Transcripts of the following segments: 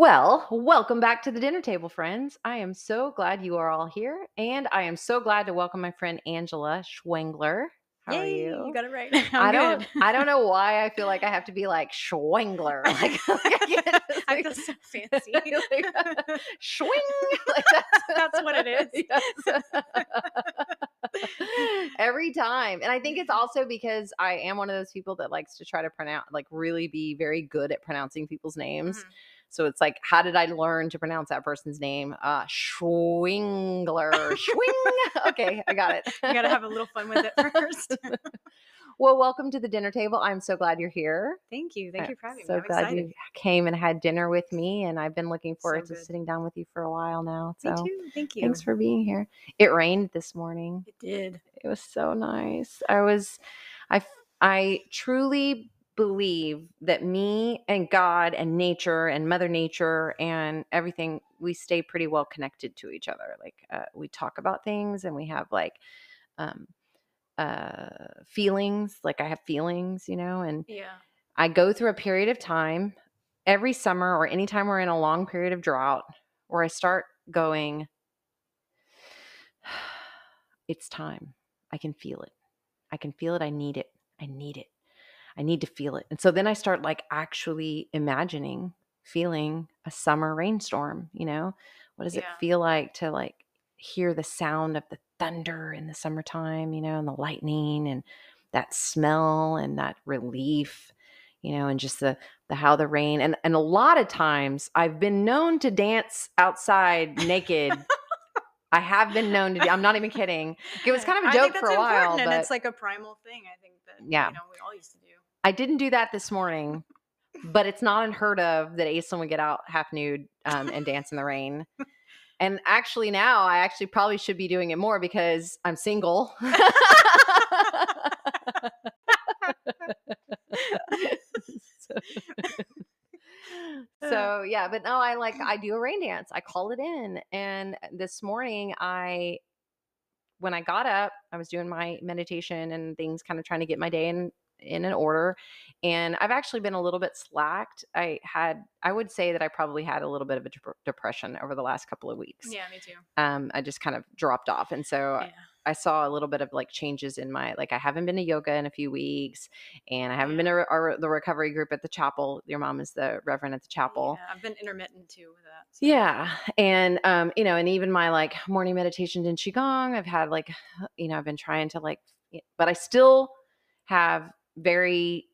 Well, welcome back to the dinner table, friends. I am so glad you are all here, and I am so glad to welcome my friend Angela Schwengler. How are you? You got it right. I I'm don't. good. I don't know why I feel like I have to be like Schwengler. Like, I can't I feel so fancy. like, Schwing. Like that's, That's what it is. Yes. Every time. And I think it's also because I am one of those people that likes to try to pronounce, like, really be very good at pronouncing people's names. Mhm. So it's like, how did I learn to pronounce that person's name? Uh, Schwingler. Schwing. Okay, I got it. You gotta have a little fun with it first. well, welcome to the dinner table. I'm so glad you're here. Thank you. Thank I'm you for having so me. I'm glad excited. you came and had dinner with me, and I've been looking forward to sitting down with you for a while now. So Me too. Thank you. thanks for being here. It rained this morning. It did. It was so nice. I was, I, I truly believe that me and God and nature and Mother Nature and everything, we stay pretty well connected to each other. Like uh, we talk about things and we have like, um, uh, feelings. Like I have feelings, you know, and Yeah. I go through a period of time every summer or anytime we're in a long period of drought where I start going, it's time. I can feel it. I can feel it. I need it. I need it. I need to feel it. And so then I start like actually imagining feeling a summer rainstorm, you know? What does it feel like to like hear the sound of the thunder in the summertime, you know, and the lightning and that smell and that relief, you know, and just the the how the rain and and a lot of times I've been known to dance outside naked. I have been known to do, I'm not even kidding. It was kind of a I joke for that's a while, but and it's like a primal thing. I think that Yeah. you know we all used to do. I didn't do that this morning, but it's not unheard of that Aislynn would get out half nude um, and dance in the rain. And actually, now I actually probably should be doing it more because I'm single. so, yeah, but no, I like I do a rain dance. I call it in, and this morning I when I got up, I was doing my meditation and things, kind of trying to get my day in in an order. And I've actually been a little bit slacked. I had, I would say that I probably had a little bit of a dep- depression over the last couple of weeks. Yeah, me too. Um, I just kind of dropped off, and so Yeah. I saw a little bit of like changes in my like I haven't been to yoga in a few weeks, and I haven't been to re- our, the recovery group at the chapel. Your mom is the reverend at the chapel. Yeah, I've been intermittent too with that. so- Yeah. And um, you know, and even my like morning meditations in Qigong, I've had like, you know, I've been trying to like but I still have very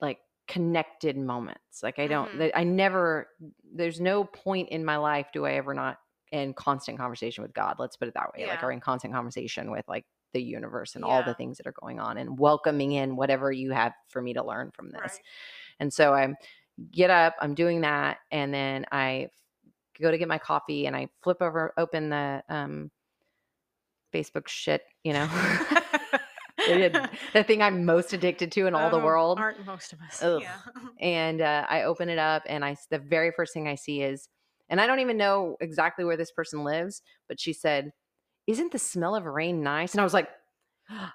like connected moments. Like I don't Mhm. I never there's no point in my life do I ever not in constant conversation with God. Let's put it that way. Like Yeah. or in constant conversation with like the universe and all the things that are going on and welcoming in whatever you have for me to learn from this. Right. And so I'm get up, I'm doing that, and then I go to get my coffee and I flip over, open the um, Facebook shit, you know, the the thing I'm most addicted to in all the Oh, world. Aren't most of us? Ugh. Yeah. And uh, I open it up, and I the very first thing I see is, and I don't even know exactly where this person lives, but she said, "Isn't the smell of rain nice?" And I was like.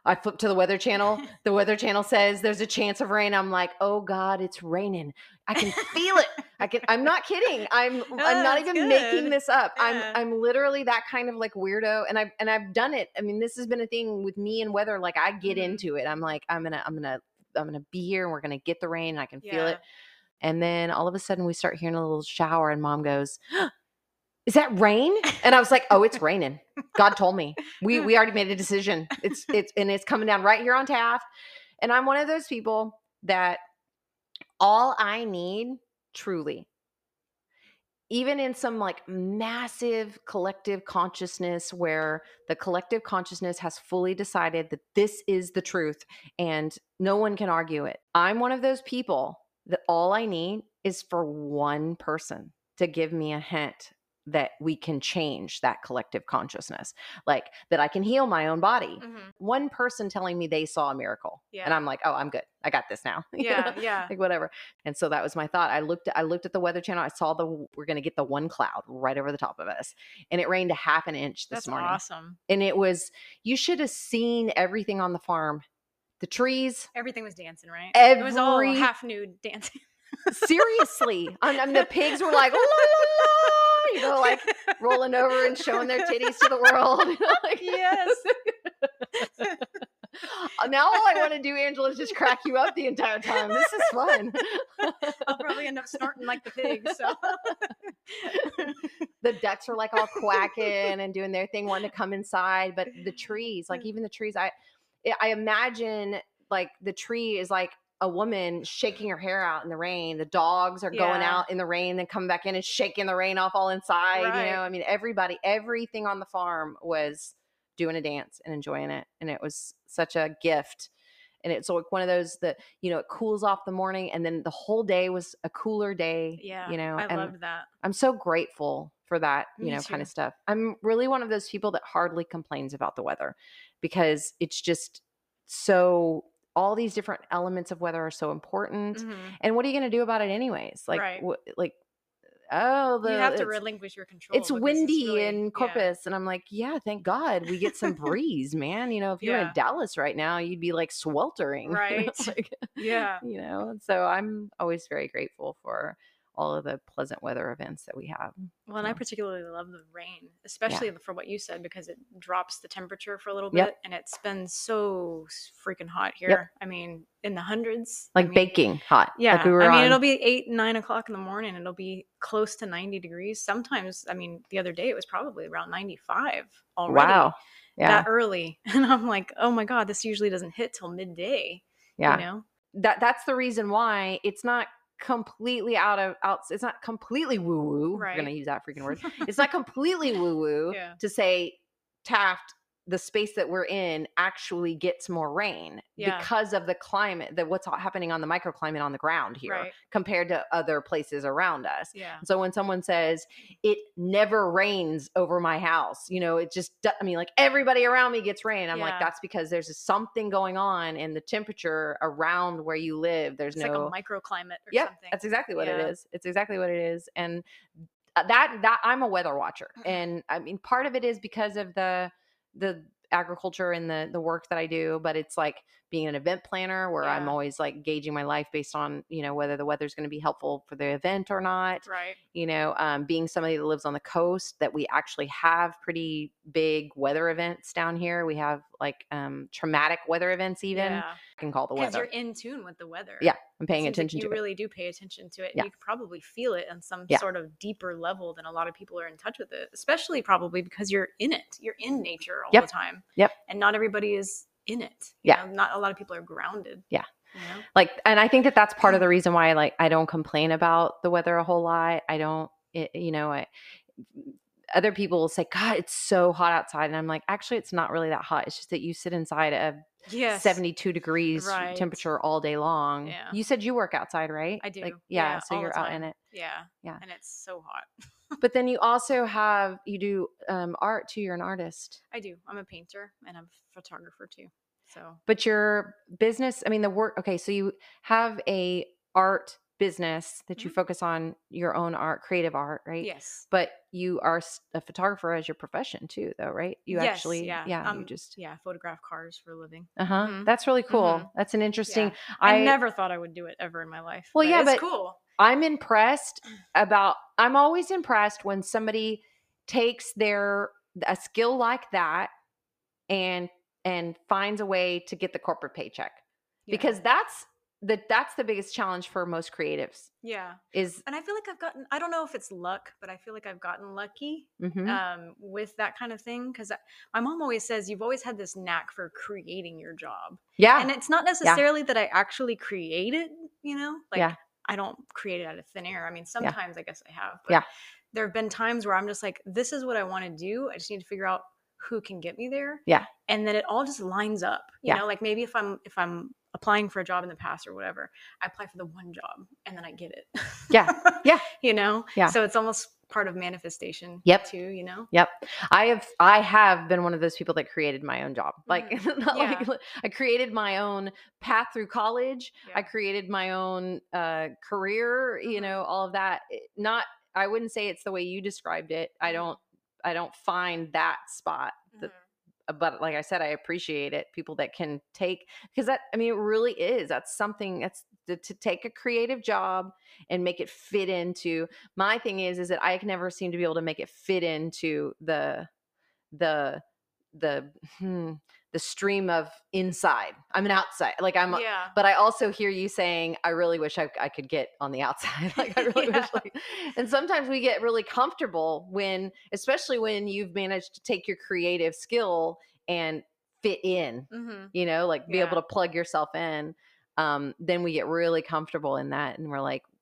I flip to the weather channel. The weather channel says there's a chance of rain. I'm like, oh God, it's raining. I can feel it. I can. I'm not kidding. I'm. I'm not even making this up. Yeah. I'm. I'm literally that kind of like weirdo, and I've and I've done it. I mean, this has been a thing with me and weather. Like I get Mhm. into it. I'm like, I'm gonna. I'm gonna. I'm gonna be here, and we're gonna get the rain. And I can feel it. And then all of a sudden, we start hearing a little shower, and Mom goes. Is that rain? And I was like, "Oh, it's raining. God told me. We we already made a decision. It's it's and it's coming down right here on Taft." And I'm one of those people that all I need truly even in some like massive collective consciousness where the collective consciousness has fully decided that this is the truth and no one can argue it. I'm one of those people that all I need is for one person to give me a hint that we can change that collective consciousness, like that I can heal my own body. Mhm. One person telling me they saw a miracle, and I'm like, oh, I'm good. I got this now. You know? Yeah, yeah. like whatever. And so that was my thought. I looked I looked at the weather channel. I saw the we're going to get the one cloud right over the top of us. And it rained a half an inch this That's morning. awesome. And it was you should have seen everything on the farm. The trees, Everything was dancing, right? it was all half nude dancing. Seriously. I mean, the pigs were like, la, la, la, you know, like rolling over and showing their titties to the world. you know, like- Yes. Uh, now all I want to do, Angela, is just crack you up the entire time. This is fun. I'll probably end up snorting like the pig. So the ducks are like all quacking and doing their thing, wanting to come inside. But the trees, like mm. even the trees, I I imagine like the tree is like a woman shaking her hair out in the rain. The dogs are going out in the rain, then coming back in and shaking the rain off all inside. You know, I mean, everybody, everything on the farm was doing a dance and enjoying it, and it was such a gift. And it's like one of those that you know it cools off the morning, and then the whole day was a cooler day. yeah, you know, I and loved that. I'm so grateful for that, you Me know, kind of stuff. I'm really one of those people that hardly complains about the weather because it's just so all these different elements of weather are so important. Mhm. And what are you going to do about it anyways? Like Right. like oh, the you have to relinquish your control. it's windy really- in yeah. Corpus and I'm like, yeah, thank God we get some breeze, man. You know, if you're in Dallas right now, you'd be like sweltering. Right. like, Yeah. you know. So I'm always very grateful for all of the pleasant weather events that we have. Well, and I particularly love the rain, especially for what you said, because it drops the temperature for a little Yep. bit, and it's been so freaking hot here. I mean, in the hundreds, I like mean, baking hot. Yeah, like we were I mean, on- it'll be eight, nine o'clock in the morning. It'll be close to ninety degrees. Sometimes, I mean, the other day it was probably around ninety-five already. wow. Yeah, that early, and I'm like, oh my god, this usually doesn't hit till midday. yeah. you know, That that's the reason why it's not completely out of out. It's not completely woo woo. We're gonna use that freaking word. It's not completely woo woo Yeah. to say Taft. The space that we're in actually gets more rain Yeah. because of the climate, that what's happening on the microclimate on the ground here right? compared to other places around us. Yeah, So when someone says it never rains over my house, you know, it just I mean like everybody around me gets rain. I'm like that's because there's something going on in the temperature around where you live. There's it's no like a microclimate or Yep, something. that's exactly what Yeah. it is. It's exactly what it is. And uh, that that I'm a weather watcher. Mm-hmm. And I mean part of it is because of the the agriculture and the the work that I do, but it's like being an event planner where I'm always like gauging my life based on, you know, whether the weather's going to be helpful for the event or not right. you know um, being somebody that lives on the coast that we actually have pretty big weather events down here we have like um, traumatic weather events even yeah, i can call the because weather you're in tune with the weather. Yeah, i'm paying seems like attention you to it really do pay attention to it. Yeah. You can probably feel it on some Yeah. sort of deeper level than a lot of people are in touch with it, especially probably because you're in it. You're in nature all Yep. the time. Yep. And not everybody is in it. Yeah. know, Not a lot of people are grounded. Yeah. You know? like and i think that that's part of the reason why like i don't complain about the weather a whole lot i don't it, you know I, other people will say god it's so hot outside and i'm like actually it's not really that hot it's just that you sit inside a Yes. 72 degrees Right. temperature all day long Yeah. you said you work outside right I do. like yeah, Yeah, so you're out in it Yeah. Yeah. And it's so hot. but then you also have you do um, art too you're an artist I do. I'm a painter and I'm a photographer too. So but your business i mean the work okay so you have a art business that you Mhm. focus on your own art creative art right yes. but you are a photographer as your profession too though right you Yes, actually yeah. yeah you um, just Yeah, photograph cars for a living. uh-huh mhm, that's really cool mhm. that's an interesting I, I, never thought I would do it ever in my life. Well, yeah, it's but- cool. I'm impressed about i'm always impressed when somebody takes their a skill like that and and finds a way to get the corporate paycheck Yeah. because that's the that's the biggest challenge for most creatives yeah, is and I feel like I've gotten. I don't know if it's luck, but I feel like I've gotten lucky mhm, um, with that kind of thing because my mom always says you've always had this knack for creating your job, yeah and it's not necessarily that I actually create it. You know, like Yeah. I don't create it out of thin air. I mean, sometimes I guess I have. But Yeah. There have been times where I'm just like, this is what I want to do. I just need to figure out who can get me there. Yeah. And then it all just lines up. You Yeah. know, like maybe if I'm if I'm applying for a job in the past or whatever, I apply for the one job and then I get it. Yeah. Yeah. you know? Yeah. So it's almost part of manifestation Yep. too, you know? Yep. I have I have been one of those people that created my own job. Like, not Yeah. like I created my own path through college. I created my own uh career, you Mhm. know, all of that. Not I wouldn't say it's the way you described it. I Mhm. don't I don't find that spot. The- Mhm. uh, but like I said, I appreciate it. People that can take because that I mean it really is. That's something that's to, to take a creative job and make it fit into. My thing is is that I can never seem to be able to make it fit into the the the hmm, the stream of inside. I'm an outside. Like I'm yeah. but I also hear you saying, I really wish I, I could get on the outside. like I really Yeah. wish like and sometimes we get really comfortable when, especially when you've managed to take your creative skill and fit in, hmm you know, like be Yeah. able to plug yourself in. Um, then we get really comfortable in that and we're like, "W-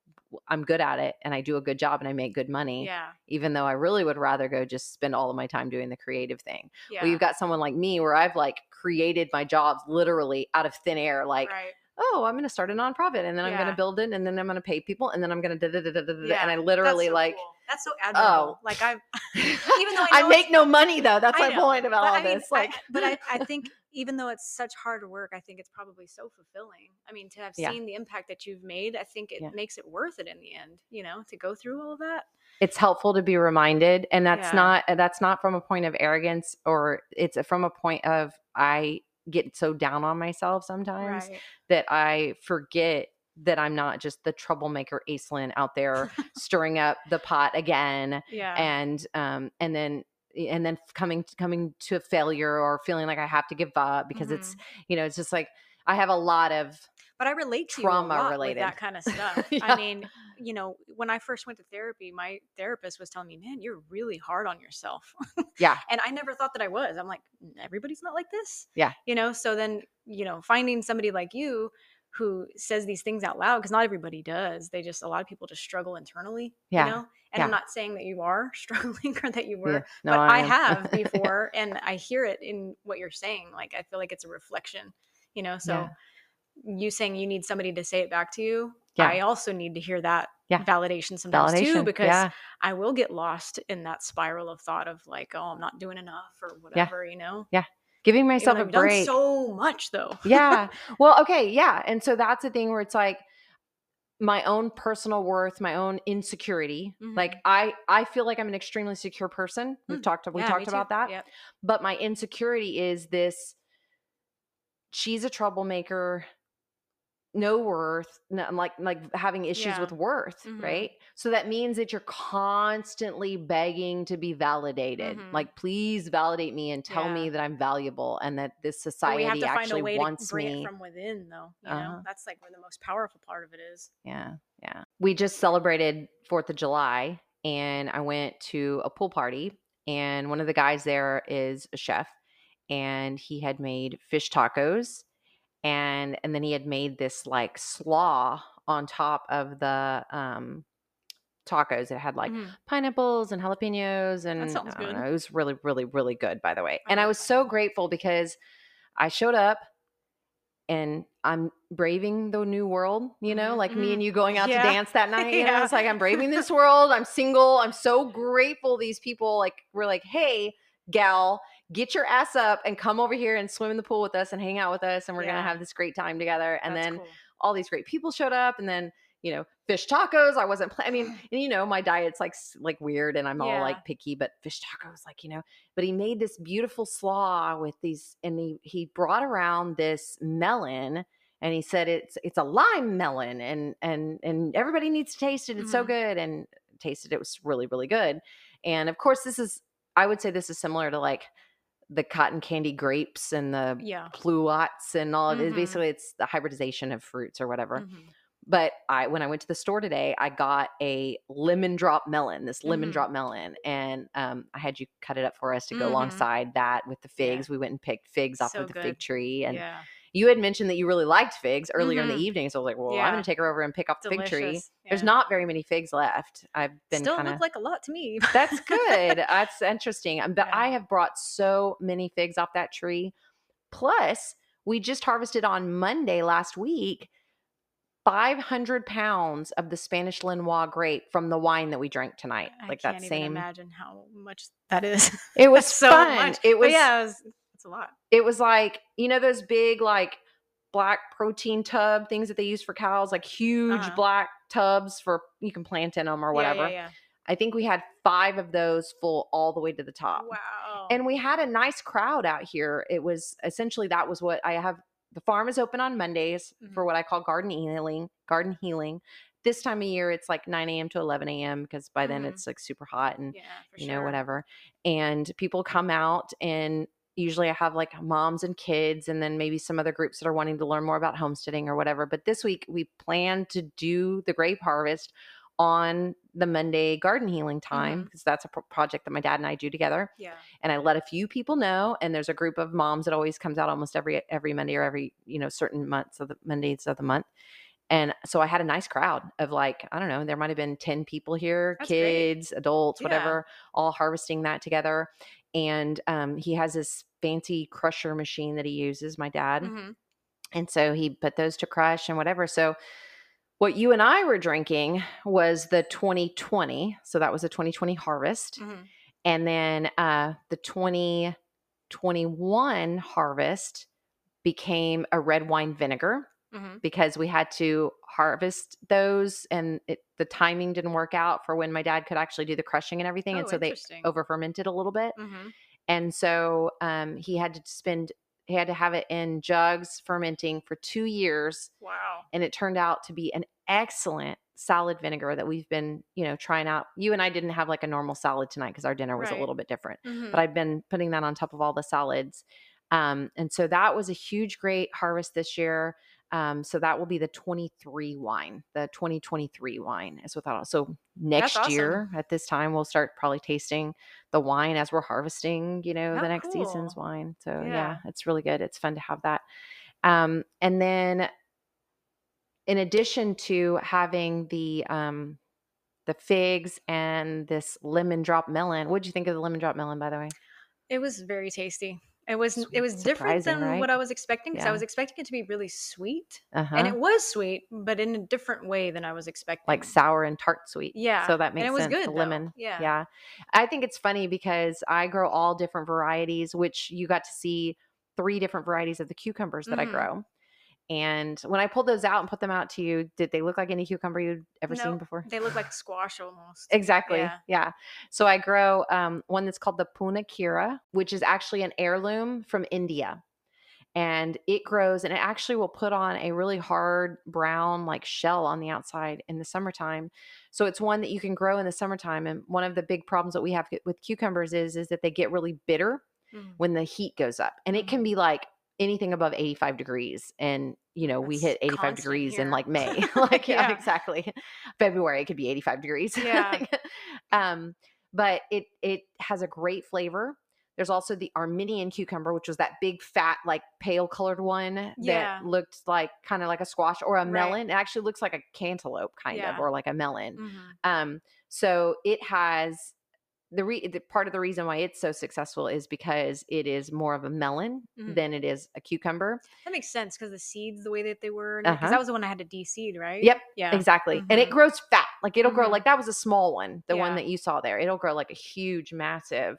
I'm good at it and I do a good job and I make good money, Yeah. even though I really would rather go just spend all of my time doing the creative thing. Yeah. Well, you've got someone like me where I've like created my jobs literally out of thin air, like, right. Oh, I'm going to start a nonprofit and then I'm going to build it and then I'm going to pay people and then I'm going to da da da da da. Yeah, And I That's literally so like, cool. That's so admirable. Oh. Like I, even though I, I, make no money though. That's I my know, point about all I mean, this. I- Like, but I, I think even though it's such hard work, I think it's probably so fulfilling. I mean, to have Yeah. seen the impact that you've made, I think it Yeah. makes it worth it in the end. You know, to go through all of that. it's helpful to be reminded and that's Yeah. not that's not from a point of arrogance or it's from a point of i get so down on myself sometimes Right. that i forget that i'm not just the troublemaker Aislynn out there stirring up the pot again Yeah. and um and then and then coming coming to a failure or feeling like i have to give up because it's Mm-hmm. you know it's just like i have a lot of but I relate to trauma you a lot related. with that kind of stuff. Yeah. I mean, you know, when I first went to therapy, my therapist was telling me, "Man, you're really hard on yourself." Yeah. and I never thought that I was. I'm like, everybody's not like this. Yeah. You know, so then you know, finding somebody like you who says these things out loud because not everybody does. They just a lot of people just struggle internally. Yeah. You know, and Yeah. I'm not saying that you are struggling or that you were yeah, no, but I, am. have before, and I hear it in what you're saying. Like I feel like it's a reflection, you know. So Yeah. You saying you need somebody to say it back to you, Yeah. I also need to hear that Yeah. validation sometimes validation too, because yeah I will get lost in that spiral of thought of like, oh, I'm not doing enough or whatever, you know. Yeah giving myself a break so much though. yeah. Well, okay, yeah. And so that's the thing where it's like my own personal worth, my own insecurity. Like Mhm. I I feel like I'm an extremely secure person. We've Mm, talked we Yeah, talked about that. Yep. But my insecurity is this she's a troublemaker, no worth, no, like like having issues Yeah. with worth, Mhm. right? So that means that you're constantly begging to be validated. Mhm. Like please validate me and tell me that I'm valuable and that this society we have to find actually a way wants to bring me. it from within, though. You Uh-huh. know, that's like where the most powerful part of it is. Yeah, yeah. We just celebrated 4th of July and I went to a pool party and one of the guys there is a chef and he had made fish tacos and and then he had made this like slaw on top of the um tacos. It had like Mhm. pineapples and jalapenos and sounds good. know, it was really really really good by the way. I And I was so grateful because I showed up and I'm braving the new world, you know, Mhm, like me mhm. and you going out Yeah. to dance that night. You know, it's like I'm braving this world. I'm single. I'm so grateful these people like were like, hey, gal, get your ass up and come over here and swim in the pool with us and hang out with us. And we're gonna have this great time together. And That's then cool. all these great people showed up and then you know fish tacos i wasn't pla- i mean and you know my diet's like like weird and i'm all like picky but fish tacos like you know but he made this beautiful slaw with these and he he brought around this melon and he said it's it's a lime melon and and and everybody needs to taste it it's so Mhm. good and tasted it was really really good and of course this is i would say this is similar to like the cotton candy grapes and the Yeah. pluots and all of it. Mhm. Basically, it's the hybridization of fruits or whatever. Mhm. But I, when I went to the store today, I got a lemon drop melon, this lemon Mhm. drop melon, and um, I had you cut it up for us to go Mhm. alongside that with the Yeah. figs. We went and picked figs off So of the fig tree, and yeah. You had mentioned that you really liked figs earlier in Mhm. the evening. So I was like, well, I'm going to take her over and pick off the fig tree. Delicious. There's not very many figs left. I've been Still kind of look like a lot to me. that's good. That's interesting. Um, But Yeah. I have brought so many figs off that tree. Plus, we just harvested on Monday last week 500 pounds of the Spanish Lenoir grape from the wine that we drank tonight. I like can't that even same. imagine how much that is. It was so fun. much. It But was. yeah, it was, it's a lot. It was like you know those big like black protein tub things that they use for cows, like huge Uh-huh. black tubs for you can plant in them or whatever. Yeah, yeah. I think we had five of those full all the way to the top. Wow. And we had a nice crowd out here. It was essentially that was what I have. The farm is open on Mondays for Mhm. what I call garden healing. Garden healing. This time of year, it's like 9 a.m. to 11 a.m. because by then Mhm. it's like super hot and yeah, for you sure. know whatever. And people come out and usually I have like moms and kids and then maybe some other groups that are wanting to learn more about homesteading or whatever. But this week we plan to do the grape harvest on the Monday garden healing time mm-hmm. because that's a pro- project that my dad and I do together Yeah. and I let a few people know. And there's a group of moms that always comes out almost every every Monday or every you know certain months of the Mondays of the month. And so I had a nice crowd of like I don't know, there might have been ten people here, That's great. kids, adults, Yeah. whatever, all harvesting that together. And um, he has this fancy crusher machine that he uses, my dad, hmm and so he put those to crush and whatever. So what you and I were drinking was the 2020. So that was the 2020 harvest. hmm And then uh, the 2021 harvest became a red wine vinegar hmm because we had to harvest those and it, the timing didn't work out for when my dad could actually do the crushing and everything. and Oh, so they over fermented a little bit. hmm And so um, he had to spend, he had to have it in jugs fermenting for two years. Wow. And it turned out to be an excellent salad vinegar that we've been, you know, trying out. You and I didn't have like a normal salad tonight because our dinner was a little bit different, hmm but I've been putting that on top of all the salads. Um, and so that was a huge, great harvest this year. Um, so that will be the 23 wine, the 2023 wine is what that. So next awesome. year at this time, we'll start probably tasting the wine as we're harvesting, you know, How the next season's wine. So yeah. Yeah. it's really good. It's fun to have that. Um, and then in addition to having the, um, the figs and this lemon drop melon. What did you think of the lemon drop melon, by the way? It was very tasty. It was Sweet, it was different than right? what I was expecting because Yeah. I was expecting it to be really sweet, Uh-huh. and it was sweet, but in a different way than I was expecting. like sour and tart sweet. Yeah, So that and makes it was sense. good, the though. lemon. Yeah. Yeah. I think it's funny because I grow all different varieties, which you got to see three different varieties of the cucumbers that I Mhm. grow. And when I pulled those out and put them out to you, did they look like any cucumber you'd ever seen before? They look like squash almost. Exactly. Yeah. Yeah. So I grow um, one that's called the Poona Kheera, which is actually an heirloom from India. And it grows and it actually will put on a really hard brown like shell on the outside in the summertime. So it's one that you can grow in the summertime. And one of the big problems that we have with cucumbers is is that they get really bitter Mhm. when the heat goes up. And it can be like anything above 85 degrees. And, you know, we hit 85 constant degrees in like May. like, yeah, Yeah. exactly. February, it could be 85 degrees. Yeah. um, but it it has a great flavor. There's also the Armenian cucumber, which was that big, fat, like pale colored one that looked like kind of like a squash or a Right. melon. It actually looks like a cantaloupe, kind of, or like a melon. Mhm. Um, so it has the, re- the part of the reason why it's so successful is because it is more of a melon Mhm. than it is a cucumber. That makes sense because the seeds, the way that they were, because Uh-huh. that was the one I had to de-seed, right? Yep, Yeah. Exactly. And it Mhm. grows fat. Like it'll grow Mhm. like that was a small one, the one that you saw there. It'll grow like a huge, massive.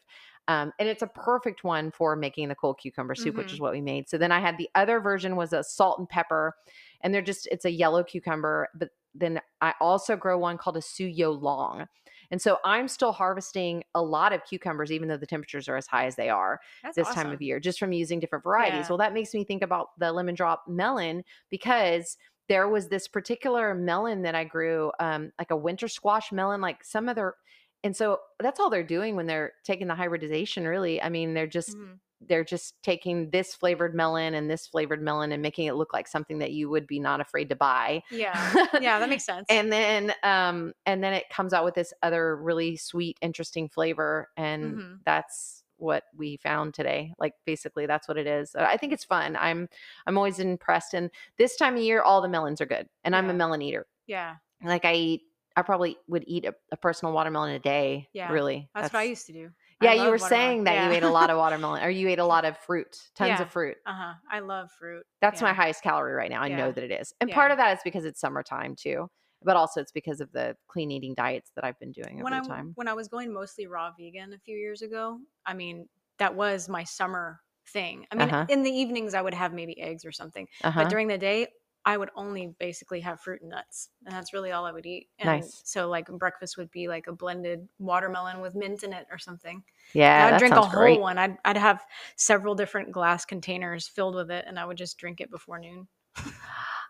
Um, and it's a perfect one for making the cold cucumber soup, which is what we made. So then I had the other version was a salt and pepper, and they're just it's a yellow cucumber. But then I also grow one called a suyo long. And so I'm still harvesting a lot of cucumbers, even though the temperatures are as high as they are That's this time of year, just from using different varieties. Yeah. Well, that makes me think about the lemon drop melon because there was this particular melon that I grew, um, like a winter squash melon, like some other. And so that's all they're doing when they're taking the hybridization, really. I mean, they're just Mhm. They're just taking this flavored melon and this flavored melon and making it look like something that you would be not afraid to buy. Yeah. Yeah, that makes sense. and then um and then it comes out with this other really sweet interesting flavor and Mhm. that's what we found today like basically that's what it is Uh, i think it's fun i'm i'm always impressed and this time of year all the melons are good and i'm a melon eater yeah. like i eat i probably would eat a, a personal watermelon a day Yeah, really That's, what I used to do. Yeah you were saying that you ate a lot of. watermelon or you ate a lot of fruit tons Yeah. of fruit Uh huh. I love fruit. that's my highest calorie right now. I know that it is. And Yeah. part of that is because it's summertime too. But also it's because of the clean eating diets that I've been doing when I time. when I was going mostly raw vegan a few years ago, I mean that was my summer thing. I mean, Uh-huh. in the evenings I would have maybe eggs or something, Uh-huh. but during the day, I would only basically have fruit and nuts, and that's really all I would eat. And Nice. So like breakfast would be like a blended watermelon with mint in it or something. Yeah, And I'd drink a whole great. one. I'd I'd have several different glass containers filled with it, and I would just drink it before noon.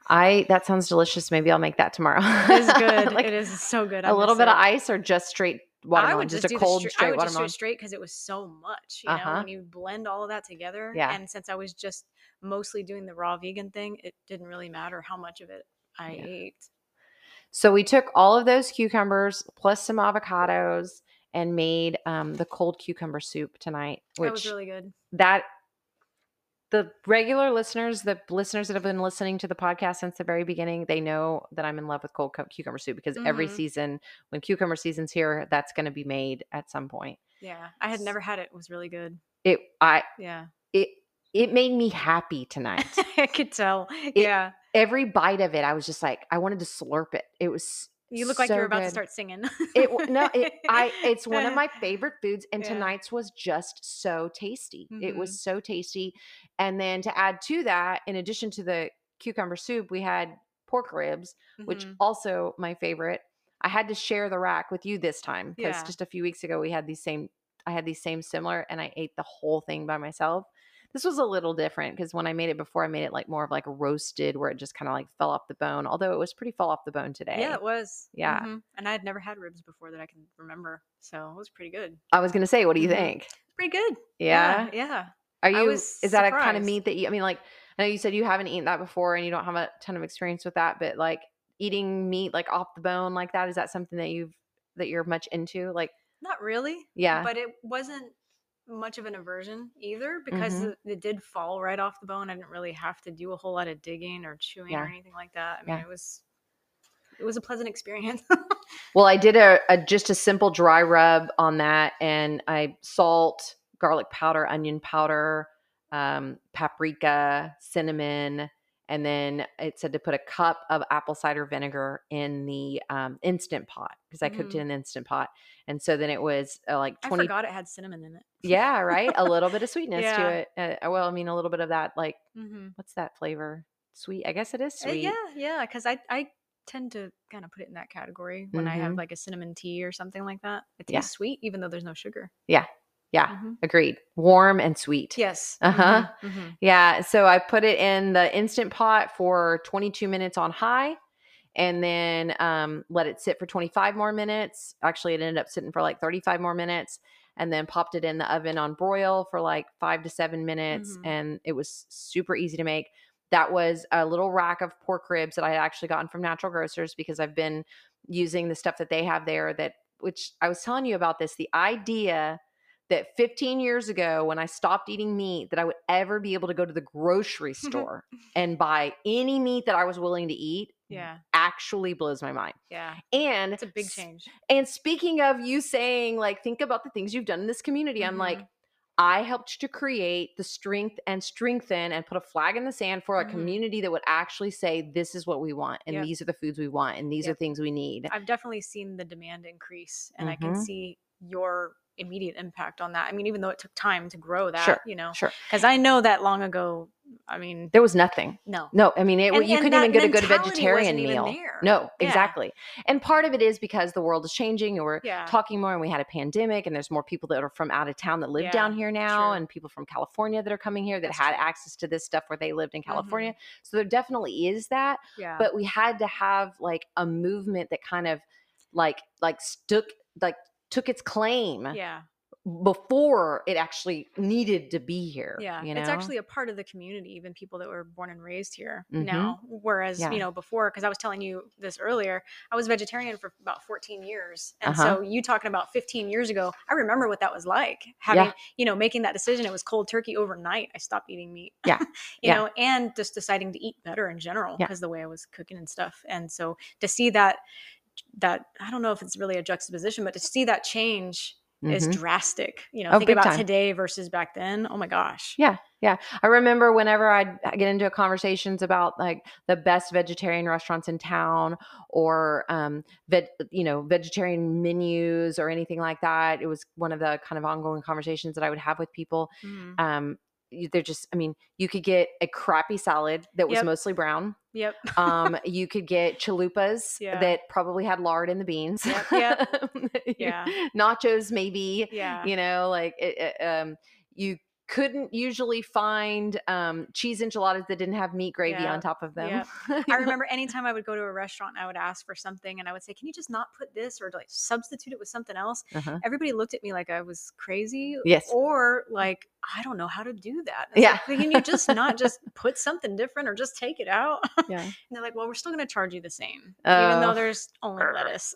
I that sounds delicious. Maybe I'll make that tomorrow. It is good. like it is so good. I a little bit of ice or just straight watermelon, I would just, just, a do cold straight, I would just do it straight because it was so much. You Uh-huh. know, when you blend all of that together. Yeah. And since I was just mostly doing the raw vegan thing, it didn't really matter how much of it I Yeah. ate. So we took all of those cucumbers plus some avocados and made um, the cold cucumber soup tonight, which that was really good. that the regular listeners, the listeners that have been listening to the podcast since the very beginning, they know that I'm in love with cold cu- cucumber soup because every Mhm. season, when cucumber season's here, that's going to be made at some point. Yeah. I had never had it. It was really good. It, I, Yeah. it, it made me happy tonight. I could tell. yeah. every bite of it, I was just like, I wanted to slurp it. It was. You look like you're about to start singing. It no, it, I. It's one of my favorite foods, and Yeah. tonight's was just so tasty. It Mhm. was so tasty, and then to add to that, in addition to the cucumber soup, we had pork ribs, which Mhm. also my favorite. I had to share the rack with you this time because Yeah. just a few weeks ago we had these same. I had these same similar, and I ate the whole thing by myself. This was a little different because when I made it before, I made it like more of like roasted, where it just kind of like fell off the bone. Although it was pretty fell off the bone today. Yeah, it was. Yeah. Mhm. And I had never had ribs before that I can remember. So it was pretty good. I was gonna say, what do you Mhm. think? Pretty good. Yeah. Yeah. Are I you? was Is that a kind of meat that you? I mean, like I know you said you haven't eaten that before, and you don't have a ton of experience with that, but like eating meat like off the bone like that, is that something that you've that you're much into? Like, Not really. yeah, But it wasn't much of an aversion either because Mhm. it, it did fall right off the bone. I didn't really have to do a whole lot of digging or chewing Yeah. or anything like that. I mean, Yeah. it was it was a pleasant experience. Well, I did a, a just a simple dry rub on that, and I salt, garlic powder, onion powder, um, paprika, cinnamon, and then it said to put a cup of apple cider vinegar in the um, instant pot because I cooked it Mm. in the instant pot, and so then it was uh, like I twenty. forgot it had cinnamon in it. Yeah, right. A little bit of sweetness Yeah. to it. Uh, well, I mean, a little bit of that, like Mm-hmm. what's that flavor? Sweet. I guess it is sweet. yeah, yeah. Because I I tend to kind of put it in that category when I have Mhm. like a cinnamon tea or something like that. It Yeah. sweet even though there's no sugar. Yeah. Mhm. Agreed. Warm and sweet. Yes. Uh-huh. Mhm, mhm. Yeah. So I put it in the instant pot for 22 minutes on high and then um, let it sit for 25 more minutes. Actually, it ended up sitting for like 35 more minutes and then popped it in the oven on broil for like five to seven minutes. Mhm. And it was super easy to make. That was a little rack of pork ribs that I had actually gotten from Natural Grocers because I've been using the stuff that they have there that, which I was telling you about this, the idea that 15 years ago when I stopped eating meat that I would ever be able to go to the grocery store and buy any meat that I was willing to eat Yeah. actually blows my mind. Yeah. And It's a big change. And speaking of you saying like think about the things you've done in this community, I'm like Mhm. I helped to create the strength and strengthen and put a flag in the sand for a Mhm. community that would actually say this is what we want and Yep. these are the foods we want and these are things we need. I've definitely seen the demand increase and I can Mhm. see your immediate impact on that. I mean, even though it took time to grow that, Sure, you know, Sure. because I know that long ago, I mean, There was nothing. no. No, I mean, it, And- you and couldn't even get a good vegetarian meal. No, Yeah. exactly. And part of it is because the world is changing and we're Yeah. talking more and we had a pandemic and there's more people that are from out of town that live down here now true. and people from California that are coming here that That's had true. Mm-hmm. access to this stuff where they lived in California. So there definitely is that, Yeah. but we had to have like a movement that kind of like like stuck like took its claim yeah. before it actually needed to be here. Yeah. you know? It's actually a part of the community, even people that were born and raised here Mhm. now. Whereas, Yeah. you know, before, because I was telling you this earlier, I was vegetarian for about 14 years. And Uh-huh. so you talking about 15 years ago, I remember what that was like. Having, you know, making that decision. It was cold turkey overnight. I stopped eating meat. Yeah. you Yeah. know, and just deciding to eat better in general Yeah. because the way I was cooking and stuff. And so to see that, that I don't know if it's really a juxtaposition, but to see that change is Mhm. drastic. You know, Oh, think about time. today versus back then. Oh my gosh. Yeah, yeah. I remember whenever I'd get into conversations about like the best vegetarian restaurants in town or um veg, you know, vegetarian menus or anything like that. It was one of the kind of ongoing conversations that I would have with people. Mhm. Um they're just i mean you could get a crappy salad that was Yep. mostly brown Yep. um you could get chalupas Yeah. that probably had lard in the beans Yep, yep. Yeah. nachos maybe yeah. you know like it, it, um you couldn't usually find um cheese enchiladas that didn't have meat gravy Yeah, on top of them I remember anytime I would go to a restaurant, I would ask for something and I would say, Can you just not put this or like substitute it with something else? Uh-huh. Everybody looked at me like I was crazy. Yes. Or like, I don't know how to do that. Yeah. like, Can you just not just put something different or just take it out? yeah And they're like, Well, we're still going to charge you the same, even though there's only lettuce.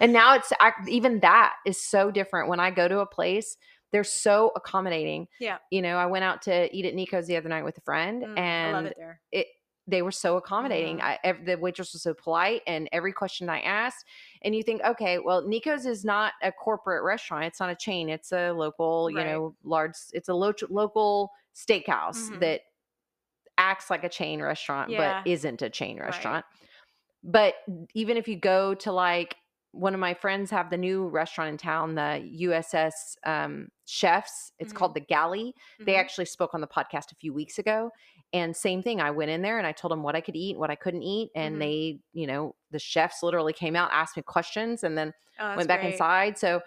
and now it's even that is so different when i go to a place they're so accommodating Yeah. you know i went out to eat at nico's the other night with a friend Mm, and it it they were so accommodating. Mhm. I, ev- the waitress was so polite, and every question I asked, and you think, okay, well, Nico's is not a corporate restaurant; it's not a chain; it's a local, you know, large. It's a lo- local steakhouse Mhm. that acts like a chain restaurant, Yeah. but isn't a chain Right. restaurant. But even if you go to like one of my friends have the new restaurant in town, the USS um, Chefs. It's Mhm. called the Galley they Mhm. actually spoke on the podcast a few weeks ago and same thing i went in there and i told them what i could eat and what i couldn't eat and Mhm. they you know the chefs literally came out asked me questions and then Oh, went back great. inside so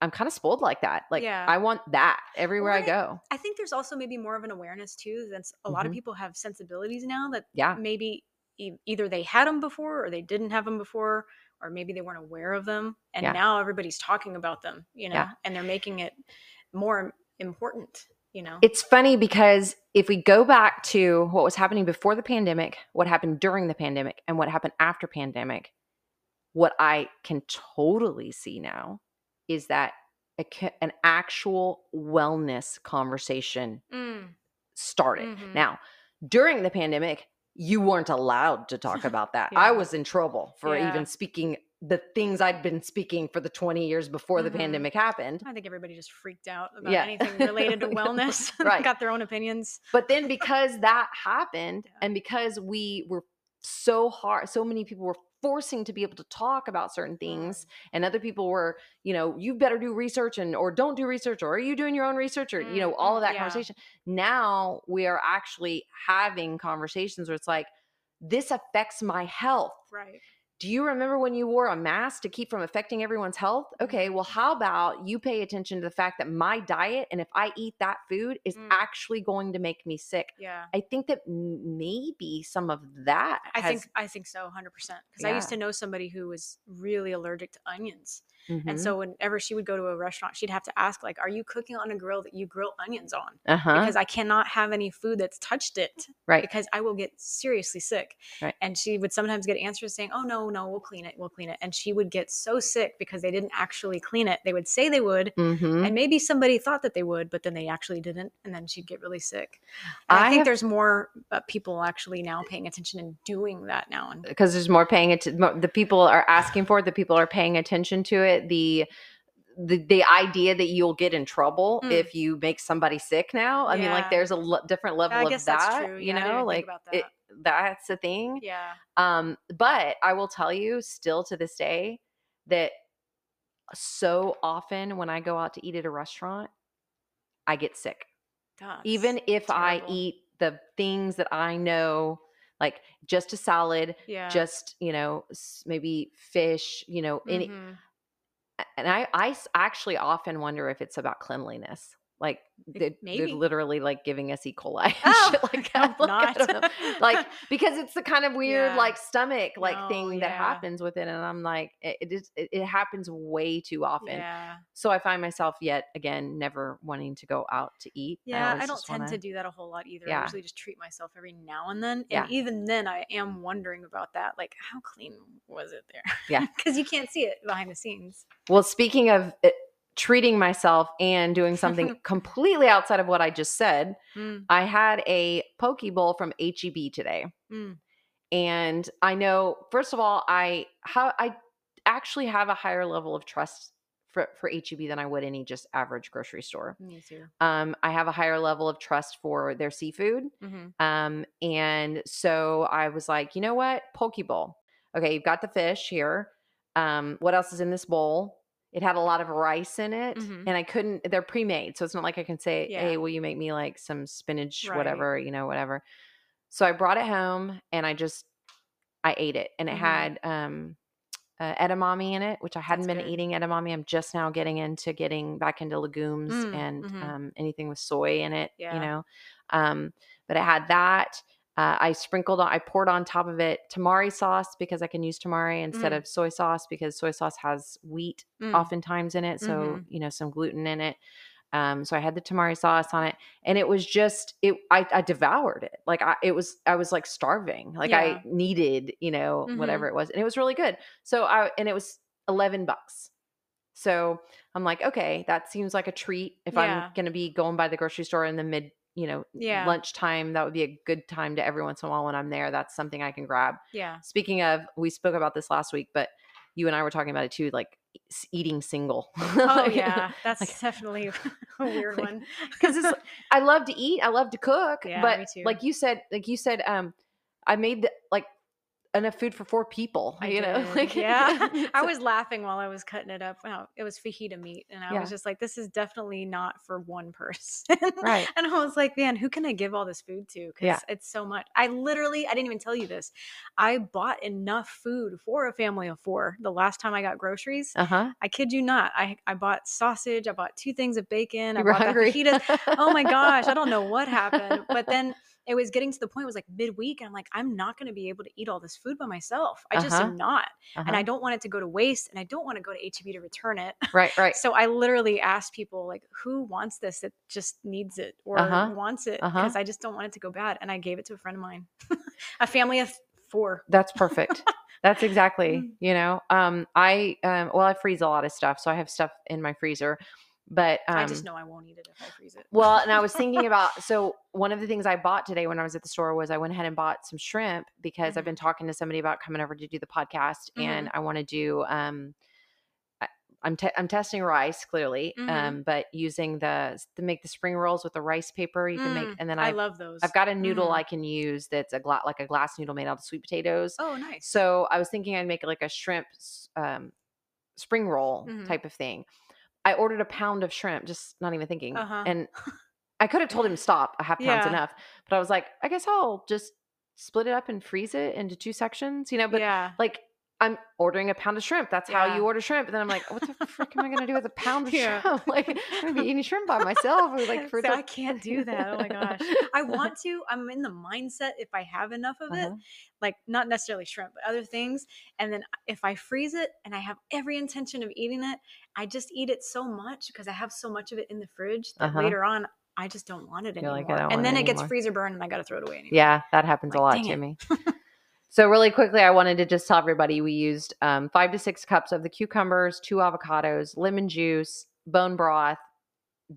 i'm kind of spoiled like that like Yeah. i want that everywhere i go I think there's also maybe more of an awareness too. That a lot of Mhm. people have sensibilities now that yeah maybe e- either they had them before or they didn't have them before or maybe they weren't aware of them and Yeah. now everybody's talking about them you know Yeah. and they're making it more important you know it's funny because if we go back to what was happening before the pandemic what happened during the pandemic and what happened after pandemic what i can totally see now is that a, an actual wellness conversation Mm, started. Mhm. Now, during the pandemic, you weren't allowed to talk about that. I was in trouble for Yeah. even speaking the things I'd been speaking for the 20 years before the Mhm. pandemic happened. i think everybody just freaked out about Yeah. anything related to wellness Right. got their own opinions But then because that happened Yeah. and because we were so hard, so many people were forcing to be able to talk about certain things and other people were, you know, you better do research and or don't do research or are you doing your own research or you know, all of Mm, that yeah. conversation. Now we are actually having conversations where it's like this affects my health. right Do you remember when you wore a mask to keep from affecting everyone's health? Okay, well, how about you pay attention to the fact that my diet and if I eat that food is Mm. actually going to make me sick? yeah I think that maybe some of that I has, think I think so, hundred percent. Because I used to know somebody who was really allergic to onions, and Mhm. so whenever she would go to a restaurant, she'd have to ask, like, "Are you cooking on a grill that you grill onions on?" uh-huh, Because I cannot have any food that's touched it, right, because I will get seriously sick. Right. And she would sometimes get answers saying, "Oh no, no, we'll clean it, we'll clean it," and she would get so sick because they didn't actually clean it. They would say they would. hmm And maybe somebody thought that they would, but then they actually didn't, and then she'd get really sick. I, I think have- there's more uh, people actually now paying attention and doing that now. And because there's more paying it. The people are asking for it. The people are paying attention to it. The the, the idea that you'll get in trouble Mm. if you make somebody sick now. I mean, like there's a different level of that. that's true. You Yeah, know, like about it, that's the thing. yeah. Um, but I will tell you still to this day that so often when I go out to eat at a restaurant, I get sick. Even That's if I eat the things that I know, like just a salad, yeah. just, you know, maybe fish, you know, any, Mhm. And I, I actually often wonder if it's about cleanliness. Like It- they, they're literally like giving us E. coli Oh, like I that. Like, I don't know. Like because it's the kind of weird Yeah. like stomach like No, thing that happens with it, and I'm like, it, it is it, it happens way too often. Yeah. So I find myself yet again never wanting to go out to eat. Yeah, I, always don't tend wanna- to do that a whole lot either. I usually just treat myself every now and then. And Yeah. even then, I am wondering about that. Like, how clean was it there? Yeah. Because you can't see it behind the scenes. Well, speaking of uh, treating myself and doing something completely outside of what I just said, Mm, I had a poke bowl from HEB today. mm, And I know, first of all, I how I actually have a higher level of trust for, for HEB than I would any just average grocery store. me too. Um, I have a higher level of trust for their seafood. hmm Um, and so I was like, you know what? Poke bowl. Okay, you've got the fish here. Um, what else is in this bowl? It had a lot of rice in it, Mhm. and I couldn't. They're pre-made, so it's not like I can say, Yeah. "Hey, will you make me like some spinach, Right. whatever, you know, whatever." So I brought it home, and I just I ate it, and it Mhm. had um, uh, edamame in it, which I hadn't That's been good. eating edamame. I'm just now getting into getting back into legumes Mm, and mhm. um, anything with soy in it, you know. Um, but it had that. Uh, I sprinkled on, I poured on top of it tamari sauce because I can use tamari instead Mm. of soy sauce because soy sauce has wheat Mm. oftentimes in it. So, Mhm. you know, some gluten in it. Um, so I had the tamari sauce on it and it was just, it, I, I devoured it. Like I, it was, I was like starving. Like Yeah. I needed, you know, Mhm. whatever it was. And it was really good. So I, and it was 11 bucks. So I'm like, okay, that seems like a treat. If Yeah. I'm going to be going by the grocery store in the mid, you know, Yeah. lunchtime, that would be a good time to every once in a while when I'm there. That's something I can grab. Yeah. Speaking of, we spoke about this last week, but you and I were talking about it too, like eating single. Oh yeah, that's like- definitely a weird like- one. 'cause it's I love to eat, I love to cook, Yeah, but me too. like you said, like you said, um, I made the, like enough food for four people. I you know, like yeah. I was laughing while I was cutting it up. Wow, it was fajita meat, and I Yeah. was just like, "This is definitely not for one person." Right. And I was like, "Man, who can I give all this food to? Because Yeah. it's so much." I literally, I didn't even tell you this. I bought enough food for a family of four the last time I got groceries. Uh huh. I kid you not. I I bought sausage. I bought two things of bacon. I You were bought the fajitas. Oh my gosh, I don't know what happened. But then it was getting to the point, it was like midweek, and I'm like, I'm not going to be able to eat all this food by myself. I just Uh-huh. am not. And Uh-huh. I don't want it to go to waste, and I don't want to go to HEB to return it. right, right. So I literally asked people, like, who wants this that just needs it or Uh-huh. wants it? Uh-huh. Because I just don't want it to go bad. And I gave it to a friend of mine, a family of four. That's perfect. That's exactly, you know. Um, I um, well, I freeze a lot of stuff, so I have stuff in my freezer. But um, I just know I won't eat it if I freeze it. Well, and I was thinking about so one of the things I bought today when I was at the store was I went ahead and bought some shrimp because I've Mhm. been talking to somebody about coming over to do the podcast, and I want to do. um I- I'm te- I'm testing rice clearly, Mhm. um, but using the to make the spring rolls with the rice paper you can make, Mm, and then I I've, love those. I've got a noodle Mhm. I can use that's a gla- like a glass noodle made out of sweet potatoes. Oh, nice. So I was thinking I'd make like a shrimp um, spring roll Mhm. type of thing. I ordered a pound of shrimp, just not even thinking. Uh-huh. And I could have told him stop, a half pound's Yeah. enough. But I was like, I guess I'll just split it up and freeze it into two sections, you know. But yeah. like I'm ordering a pound of shrimp. That's how you order shrimp. And then I'm like, what the frick am I gonna do with a pound of Yeah. shrimp? Like I'm gonna be eating shrimp by myself. or, Like for So I can't do that. Oh my gosh. I want to. I'm in the mindset if I have enough of it, Uh-huh. like not necessarily shrimp, but other things. And then if I freeze it and I have every intention of eating it, I just eat it so much because I have so much of it in the fridge that Uh-huh. later on I just don't want it You're anymore. like, "I don't and then it it gets freezer burn and I got to throw it away anyway. Yeah, that happens a lot to it. me. So really quickly, I wanted to just tell everybody we used um, five to six cups of the cucumbers, two avocados, lemon juice, bone broth,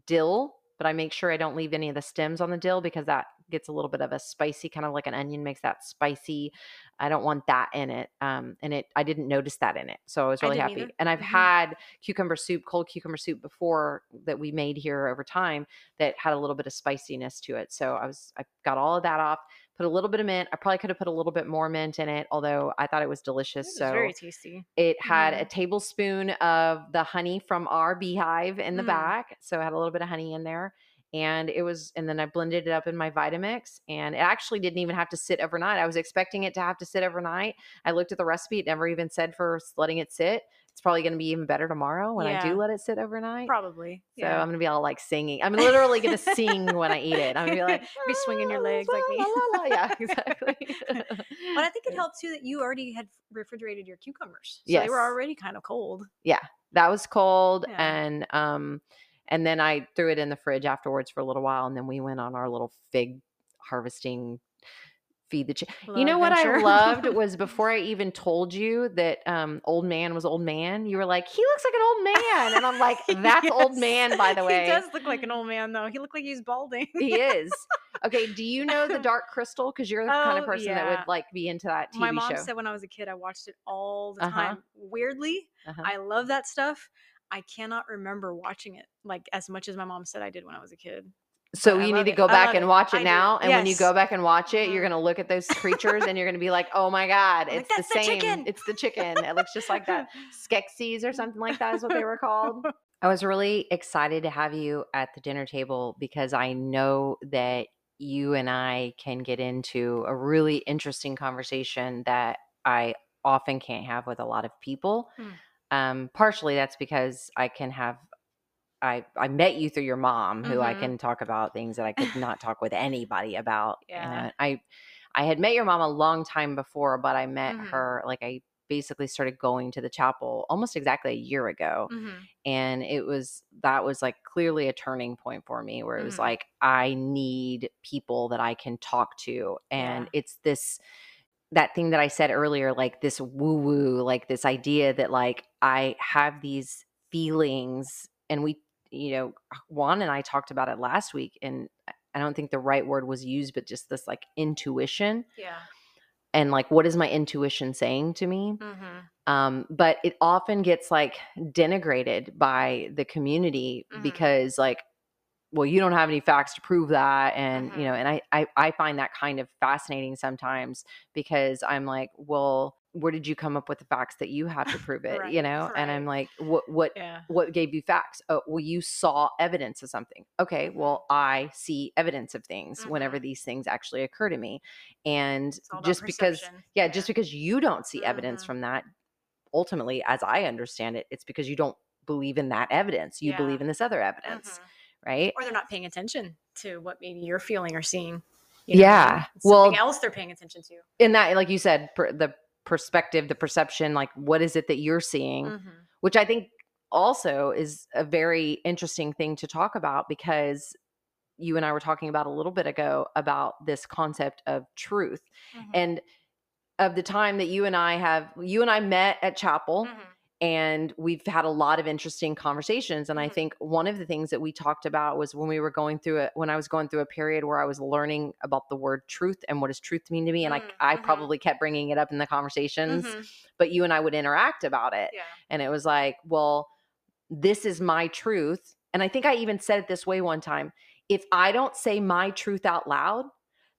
dill. But I make sure I don't leave any of the stems on the dill because that gets a little bit of a spicy, kind of like an onion makes that spicy. I don't want that in it. Um, and it, I didn't notice that in it, so I was really didn't happy. either. And I've Mhm. had cucumber soup, cold cucumber soup before that we made here over time that had a little bit of spiciness to it. So I was I got all of that off, put a little bit of mint. I probably could have put a little bit more mint in it, although I thought it was It delicious. was so very tasty. it had Mhm. a tablespoon of the honey from our beehive in the Mm. back. So it had a little bit of honey in there. And it was, and then I blended it up in my Vitamix. And it actually didn't even have to sit overnight. I was expecting it to have to sit overnight. I looked at the recipe, it never even said for letting it sit. It's probably going to be even better tomorrow when I do let it sit overnight. Probably. So Yeah. I'm going to be all like singing. I'm literally going to sing when I eat it. I'm going to be like, Be swinging your "La, la, legs like me." la, la, la." Yeah, exactly. but I think it helped too that you already had refrigerated your cucumbers. So they were already kind of cold. Yeah. That was cold Yeah. and um and then i threw it in the fridge afterwards for a little while and then we went on our little fig harvesting feed the ch- you know what i loved was before i even told you that um old man was old man you were like he looks like an old man and i'm like that's old man by the way He does look like an old man though. He looked like he's balding. he is okay do you know the dark crystal because you're the kind of Oh, person that would like be into that tv My mom show said when I was a kid, I watched it all the Uh-huh. time. Weirdly, Uh-huh. I love that stuff. I cannot remember watching it like as much as my mom said I did when I was a kid. So I you need to go I back and watch I it now. And when you go back and watch it, you're Mhm. gonna look at those creatures and you're gonna be like, "Oh my god, I'm like, it's the "That's the same. It's the chicken. It looks just like that. Skeksis or something like that is what they were called." I was really excited to have you at the dinner table because I know that you and I can get into a really interesting conversation that I often can't have with a lot of people. Mm. Um, partially that's because I can have I I met you through your mom, who I Mhm. can talk about things that I could not talk with anybody about. Yeah. And I I had met your mom a long time before, but I met Mhm. her like I basically started going to the chapel almost exactly a year ago Mhm. and it was that was like clearly a turning point for me where it was Mhm. like i need people that i can talk to and Yeah. it's this that thing that i said earlier like this woo woo like this idea that like i have these feelings and we you know juan and i talked about it last week and i don't think the right word was used but just this like intuition Yeah. and like what is my intuition saying to me Mhm. um, but it often gets like denigrated by the community Mhm. because like well you don't have any facts to prove that and you know and I, I i find that kind of fascinating sometimes because i'm like well where did you come up with the facts that you have to prove it you Right, know and i'm like what what Yeah. what gave you facts oh well you saw evidence of something okay Mhm. well i see evidence of things whenever Mhm. these things actually occur to me and just because perception. yeah, just because you don't see evidence Mhm. from that, ultimately, as I understand it, it's because you don't believe in that evidence. You Yeah. believe in this other evidence, Mhm. right? Or they're not paying attention to what maybe you're feeling or seeing. you know Yeah? Well- else they're paying attention to. In that, like you said, per, the perspective, the perception, like what is it that you're seeing, Mhm. which I think also is a very interesting thing to talk about because you and I were talking about a little bit ago about this concept of truth Mhm. and of the time that you and I have you and I met at chapel Mhm. And we've had a lot of interesting conversations and i Mhm. think one of the things that we talked about was when we were going through it when i was going through a period where i was learning about the word truth and what does truth mean to me and Mm, i i mhm. probably kept bringing it up in the conversations Mhm. but you and i would interact about it Yeah. and it was like well this is my truth and i think i even said it this way one time if i don't say my truth out loud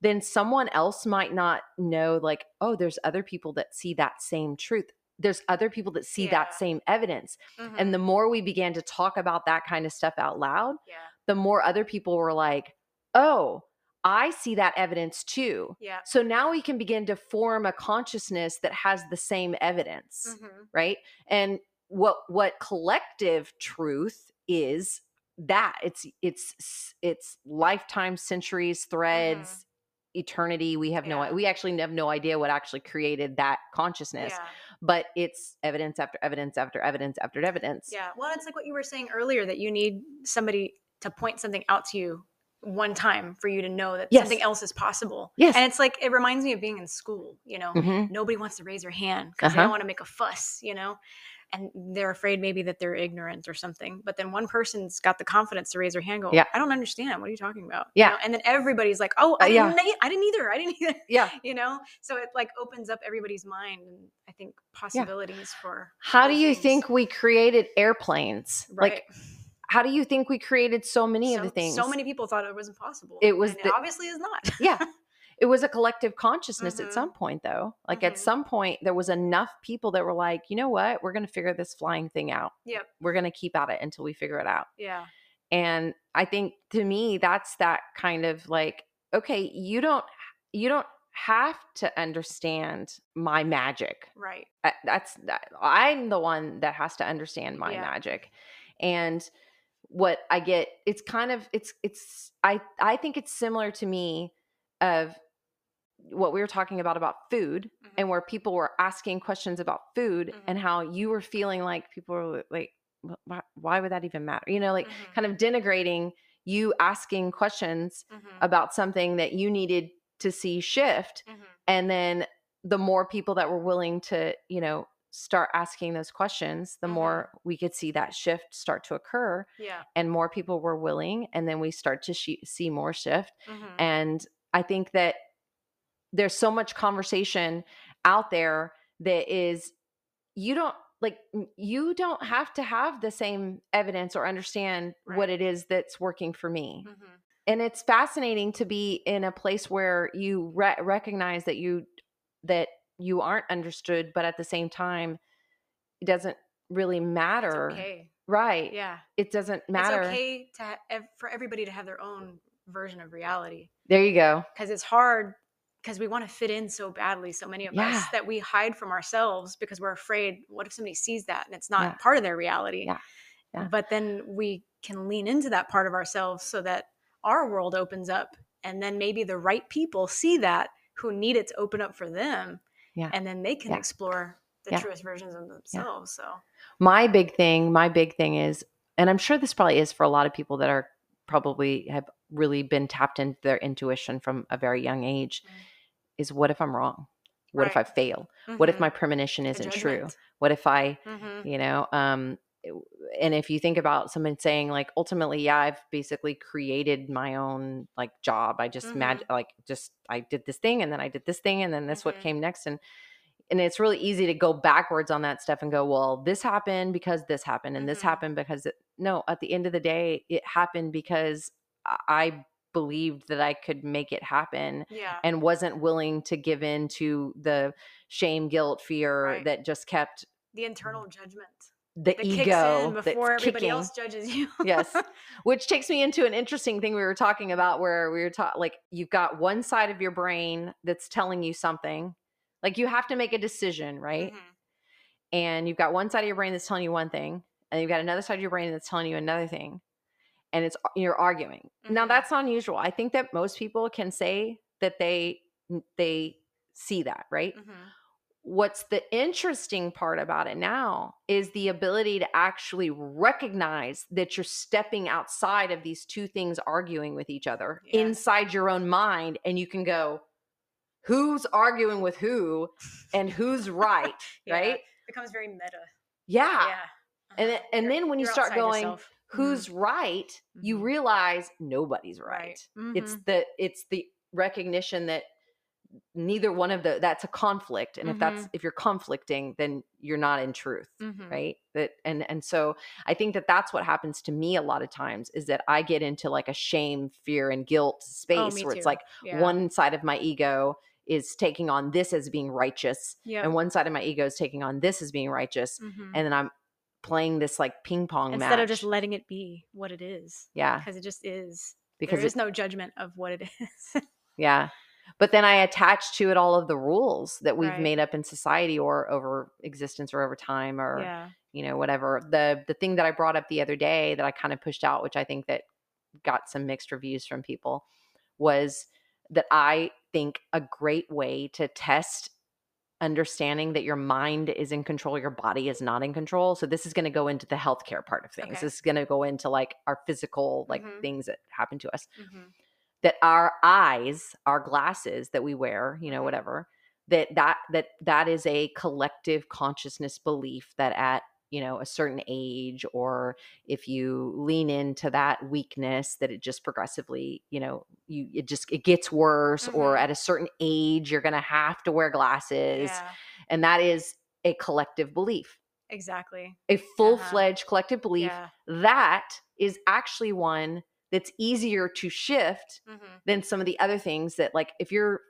then someone else might not know like oh there's other people that see that same truth there's other people that see that same evidence Mhm. and the more we began to talk about that kind of stuff out loud yeah. the more other people were like oh i see that evidence too Yeah. so now we can begin to form a consciousness that has the same evidence Mhm. right and what what collective truth is that it's it's it's lifetime centuries threads eternity we have no Mm-hmm. We actually have no idea what actually created that consciousness Yeah. But it's evidence after evidence after evidence after evidence Yeah. Well, it's like what you were saying earlier that you need somebody to point something out to you one time for you to know that Yes. something else is possible. Yes. And it's like it reminds me of being in school, you know. Mhm. Nobody wants to raise their hand because they Uh-huh. don't want to make a fuss, you know. And they're afraid maybe that they're ignorant or something. But then one person's got the confidence to raise their hand, go, Yeah. I don't understand. What are you talking about? Yeah. You know? And then everybody's like, Oh, Uh, I, yeah. didn't, I didn't either. I didn't either. yeah You know? So it like opens up everybody's mind and I think possibilities for how do you things. think we created airplanes right. like how do you think we created so many of the things So many people thought it was impossible. It was and the- it obviously is not. yeah it was a collective consciousness at Mhm. some point though like at Mhm. some point there was enough people that were like you know what we're going to figure this flying thing out Yep. we're going to keep at it until we figure it out Yeah. and i think to me that's that kind of like okay you don't you don't have to understand my magic Right. That's i'm the one that has to understand my Yeah. magic and what i get it's kind of it's it's i i think it's similar to me of what we were talking about about food Mhm. and where people were asking questions about food Mhm. and how you were feeling like people were like why, why would that even matter you know like Mhm. kind of denigrating you asking questions Mhm. about something that you needed to see shift Mhm. and then the more people that were willing to you know start asking those questions the Mhm. more we could see that shift start to occur Yeah. and more people were willing and then we start to she- see more shift and i think that there's so much conversation out there that is you don't like you don't have to have the same evidence or understand what it is that's working for me Mhm. and it's fascinating to be in a place where you re- recognize that you that you aren't understood but at the same time it doesn't really It's matter okay. right Yeah. it doesn't matter It's okay to ha- for everybody to have their own version of reality there you go because it's hard because we want to fit in so badly so many of Yeah. us that we hide from ourselves because we're afraid what if somebody sees that and it's not Yeah. part of their reality Yeah. Yeah. but then we can lean into that part of ourselves so that our world opens up and then maybe the right people see that who need it to open up for them Yeah. and then they can explore the truest versions of themselves so my big thing my big thing is and i'm sure this probably is for a lot of people that are probably have really been tapped into their intuition from a very young age Mm. Is what if i'm wrong what if i Right. fail what if Mhm. my premonition isn't true what if i Mhm. you know um and if you think about someone saying like ultimately yeah i've basically created my own like job i just mag- Mhm. like just i did this thing and then i did this thing and then this what Mhm. came next and and it's really easy to go backwards on that stuff and go well this happened because this happened and this Mhm. happened because it, no at the end of the day it happened because I believed that i could make it happen yeah and wasn't willing to give in to the shame guilt fear Right. that just kept the internal judgment the that kicks ego before everybody kicking. else judges you yes which takes me into an interesting thing we were talking about where we were taught like you've got one side of your brain that's telling you something like you have to make a decision right Mhm. and you've got one side of your brain that's telling you one thing and you've got another side of your brain that's telling you another thing and it's you're arguing now Mhm. that's unusual i think that most people can say that they they see that right Mhm. what's the interesting part about it now is the ability to actually recognize that you're stepping outside of these two things arguing with each other Yeah. inside your own mind and you can go who's arguing with who and who's right Yeah. right becomes very meta yeah, yeah and Uh-huh. then, and You're- then when you start going yourself. Who's right you Mhm. realize nobody's right, right, it's Mhm. the it's the recognition that neither one of the that's a conflict and if that's if you're conflicting then you're not in truth Mhm. right that and and so i think that that's what happens to me a lot of times is that i get into like a shame fear and guilt space Oh, where it's like yeah. one side of my ego is taking on this as being righteous yeah and one side of my ego is taking on this as being righteous Mhm. and then i'm playing this like ping pong instead match of just letting it be what it is yeah because it just is because there is it- no judgment of what it is Yeah. But then I attach to it all of the rules that we've Right. made up in society or over existence or over time or yeah you know whatever. The the thing that I brought up the other day that I kind of pushed out which I think that got some mixed reviews from people was that I think a great way to test understanding that your mind is in control your body is not in control so this is going to go into the healthcare part of things Okay. this is going to go into like our physical like Mhm. things that happen to us Mhm. that our eyes our glasses that we wear you know Mhm. whatever that that that that is a collective consciousness belief that at you know a certain age or if you lean into that weakness that it just progressively you know you it just it gets worse or Mhm. at a certain age you're going to have to wear glasses yeah and that is a collective belief exactly a full-fledged collective belief yeah that is actually one that's easier to shift Mhm. than some of the other things that like if you're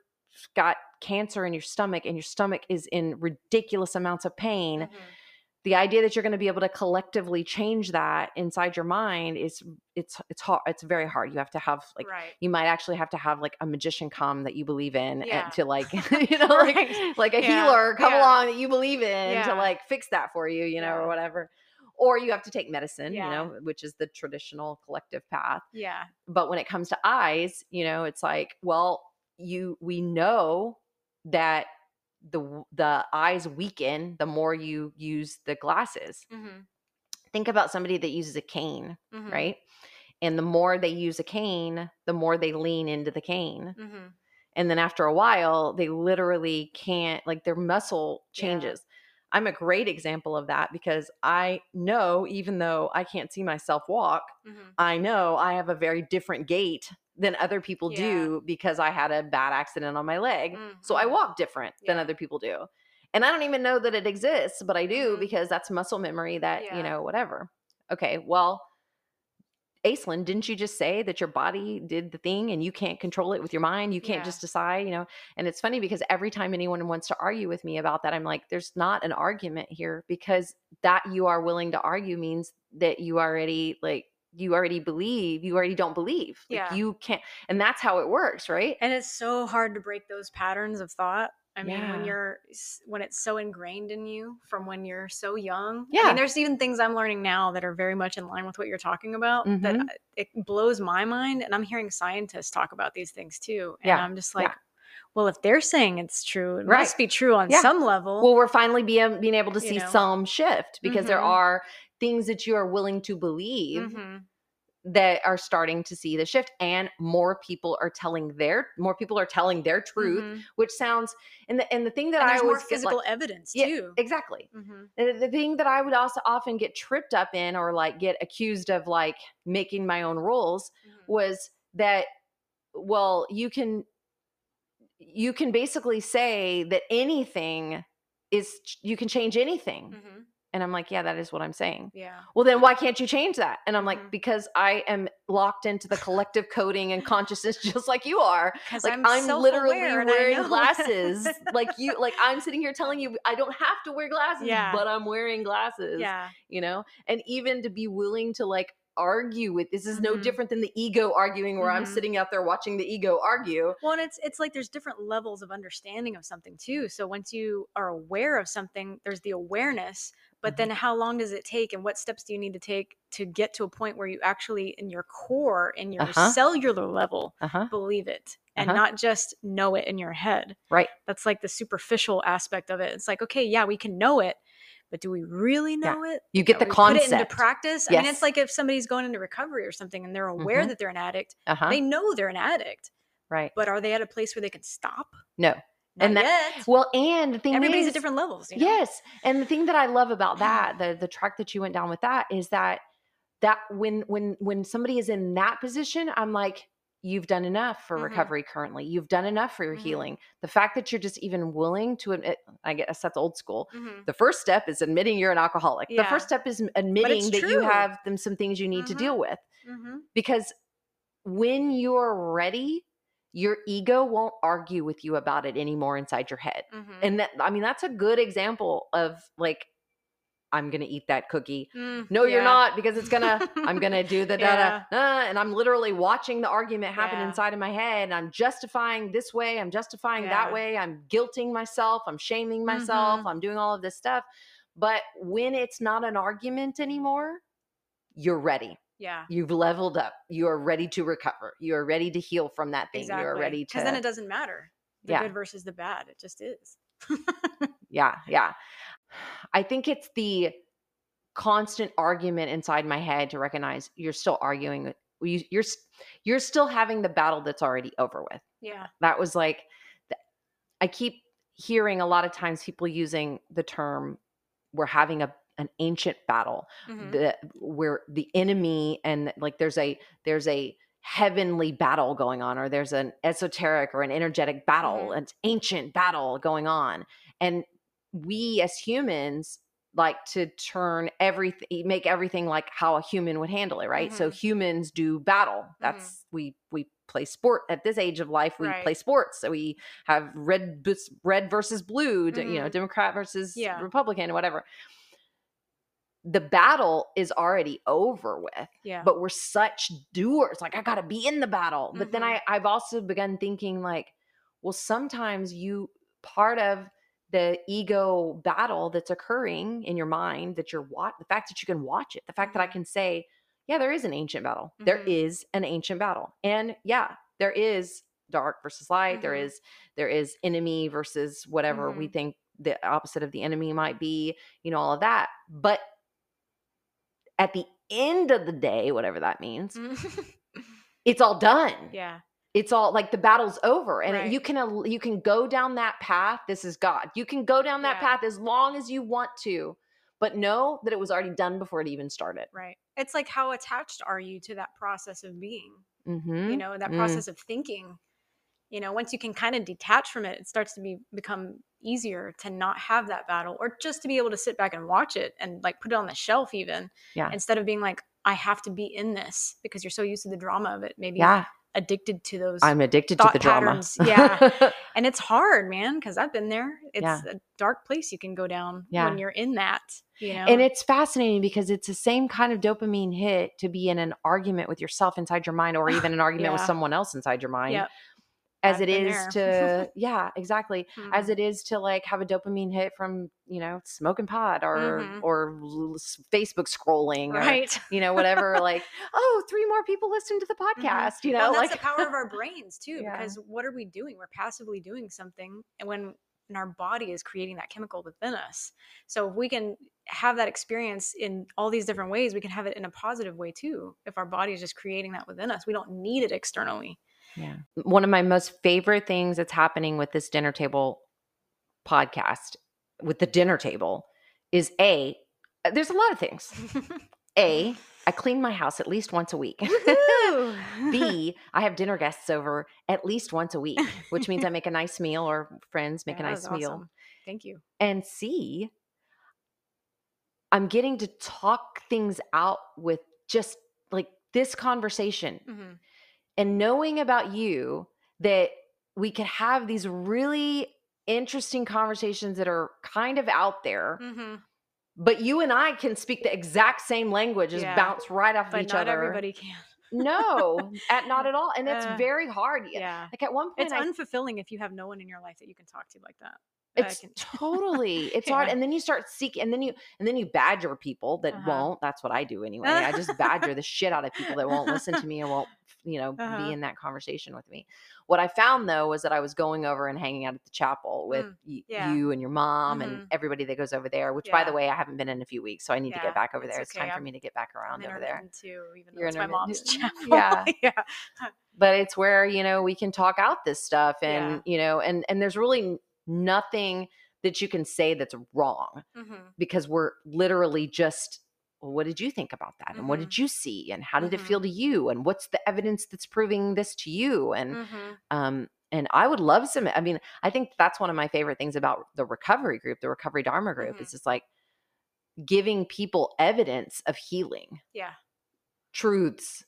got cancer in your stomach and your stomach is in ridiculous amounts of pain Mhm. The idea that you're going to be able to collectively change that inside your mind is mm, it's it's hard it's very hard you have to have like right you might actually have to have like a magician come that you believe in and to like you know like Right. like a Yeah. healer come Yeah. along that you believe in to like fix that for you you know Yeah. or whatever or you have to take medicine Yeah. you know which is the traditional collective path yeah but when it comes to eyes you know it's like well you we know that the the eyes weaken the more you use the glasses Mhm. think about somebody that uses a cane Mhm. right and the more they use a cane the more they lean into the cane Mhm. and then after a while they literally can't like their muscle Yeah. I'm a great example of that because i know even though i can't see myself walk Mhm. I know I have a very different gait than other people Yeah. do because I had a bad accident on my leg. So I Mhm. walk different than other people do. And I don't even know that it exists, but I do Mhm. because that's muscle memory that, Yeah. you know, whatever. Okay, well, Aislynn, didn't you just say that your body did the thing and you can't control it with your mind? You can't Yeah. just decide, you know? And it's funny because every time anyone wants to argue with me about that, I'm like, there's not an argument here because that you are willing to argue means that you already like you already believe, you already don't believe. Like Yeah. you can't and that's how it works, right? and it's so hard to break those patterns of thought i mean when you're when it's so ingrained in you from when you're so young i Yeah. mean there's even things i'm learning now that are very much in line with what you're talking about that Mhm. I- it blows my mind and i'm hearing scientists talk about these things too and Yeah. i'm just Yeah. like well if they're saying it's true it Right. must be true on Yeah. some level Well, we're finally being being able to You see know. some shift because there Mhm. are things that you are willing to believe Mhm. That are starting to see the shift and more people are telling their more people are telling their truth Mhm. which sounds and the and the thing that i always physical like, evidence Yeah, too exactly Mhm. the, the thing that i would also often get tripped up in or like get accused of like making my own rules Mhm. was that well you can you can basically say that anything is you can change anything Mhm. And i'm like yeah that is what i'm saying. Yeah. Well then why can't you change that? And i'm like because i am locked into the collective coding and consciousness just like you are. Like i'm, i'm, literally self-aware and I wearing glasses. Like you like i'm sitting here telling you i don't have to wear glasses Yeah. but i'm wearing glasses yeah. you know? And even to be willing to like argue with this is no Mhm. different than the ego arguing where i'm Mhm. sitting out there watching the ego argue. Well, and it's it's like there's different levels of understanding of something too. So once you are aware of something, there's the awareness, but Mhm. then how long does it take and what steps do you need to take to get to a point where you actually in your core in your Uh-huh. cellular level uh-huh believe it and Uh-huh. not just know it in your head. right That's like the superficial aspect of it. It's like, okay, yeah, we can know it, but do we really Yeah. know it? you get the we Put it into concept practice. I mean, it's like if somebody's going into recovery or something and they're aware Mhm. that they're an addict, uh-huh they know they're an addict right but are they at a place where they can stop? no Not And yet. well and the thing Everybody's is, at different levels. You know? Yes. And the thing that I love about that, the the track that you went down with that is that that when when when somebody is in that position, I'm like, you've done enough for Mhm. recovery currently. You've done enough for your Mhm. healing. The fact that you're just even willing to admit, I guess that's old school. Mhm. The first step is admitting you're an alcoholic. The first step is admitting that you have them some things you need to Mhm. deal with. Mhm. Because when you're ready, your ego won't argue with you about it anymore inside your head Mhm. and that i mean that's a good example of like i'm gonna eat that cookie Mm, no you're not because it's gonna i'm gonna do the da da Yeah. and i'm literally watching the argument happen Yeah. inside of my head and i'm justifying this way i'm justifying Yeah. that way i'm guilting myself i'm shaming myself Mhm. i'm doing all of this stuff but when it's not an argument anymore you're ready Yeah. you've leveled up you are ready to recover you are ready to heal from that thing Exactly. you are ready to Because then it doesn't matter the Yeah. good versus the bad. It just is. Yeah, yeah. I think it's the constant argument inside my head to recognize you're still arguing. You, you're you're still having the battle that's already over with. yeah. That was like, I keep hearing a lot of times people using the term "we're having a an ancient battle." Mhm. The where the enemy and like there's a there's a heavenly battle going on or there's an esoteric or an energetic battle Mhm. an ancient battle going on and we as humans like to turn everything make everything like how a human would handle it right so Mhm. humans do battle that's we we play sport at this age of life we play sports so we have red red versus blue d- you know Mhm. democrat versus Yeah. republican whatever the battle is already over with Yeah. but we're such doers like i gotta be in the battle but then Mhm. i i've also begun thinking like well sometimes you part of the ego battle that's occurring in your mind that you're what the fact that you can watch it the fact that i Mhm. can say yeah there is an ancient battle There Mhm. is an ancient battle and yeah there is dark versus light there Mhm. is there is enemy versus whatever we Mhm. think the opposite of the enemy might be you know all of that but at the end of the day, whatever that means, it's all done. yeah. It's all like the battle's over, and Right. you can you can go down that path. This is God. You can go down that Yeah. path as long as you want to, but know that it was already done before it even started. Right. It's like how attached are you to that process of being? Mm-hmm. you know that Mm. process of thinking you know once you can kind of detach from it it starts to be become easier to not have that battle or just to be able to sit back and watch it and like put it on the shelf even Yeah. instead of being like I have to be in this because you're so used to the drama of it. Maybe Yeah. addicted to those I'm addicted to the drama. yeah. and it's hard man because i've been there it's Yeah. a dark place you can go down Yeah. when you're in that you know and it's fascinating because it's the same kind of dopamine hit to be in an argument with yourself inside your mind or even an argument with someone else inside your mind Yep. As I've it there. to yeah exactly as Mhm. it is to like have a dopamine hit from you know smoking pot or Mhm. or facebook scrolling or right you know whatever like oh three more people listen to the Mhm. podcast you know well, that's like the power of our brains too Yeah. because what are we doing we're passively doing something and when and our body is creating that chemical within us so if we can have that experience in all these different ways we can have it in a positive way too if our body is just creating that within us we don't need it externally Yeah. One of my most favorite things that's happening with this dinner table podcast, with the dinner table, is A, there's a lot of things. A, I clean my house at least once a week. B, I have dinner guests over at least once a week, which means I make a nice meal or friends make Yeah, a nice meal. awesome. thank you And C, I'm getting to talk things out with just like this conversation Mhm. And knowing about you that we could have these really interesting conversations that are kind of out there Mhm. but you and i can speak the exact same language just Yeah. bounce right off of each not other everybody can no at not at all and it's Uh, very hard yeah like at one point it's I, unfulfilling if you have no one in your life that you can talk to like that it's totally it's hard and then you start seeking and then you and then you badger people that Uh-huh. won't that's what i do anyway i just badger the shit out of people that won't listen to me and won't you know Uh-huh. be in that conversation with me what i found though was that i was going over and hanging out at the chapel with Mm, y- yeah. you and your mom Mhm. and everybody that goes over there which by the way i haven't been in a few weeks so i need to get back over it's there it's okay. time for me to get back around over there too, even though You're it's my mom's chapel. Yeah. yeah. but it's where you know we can talk out this stuff and Yeah. you know and and there's really nothing that you can say that's wrong hmm because we're literally just well, what did you think about that? And what Mhm. did you see? And how did it Mhm. feel to you? And what's the evidence that's proving this to you? And hmm um and i would love some i mean i think that's one of my favorite things about the recovery group the recovery dharma group Mhm. is just like giving people evidence of healing. Yeah. truths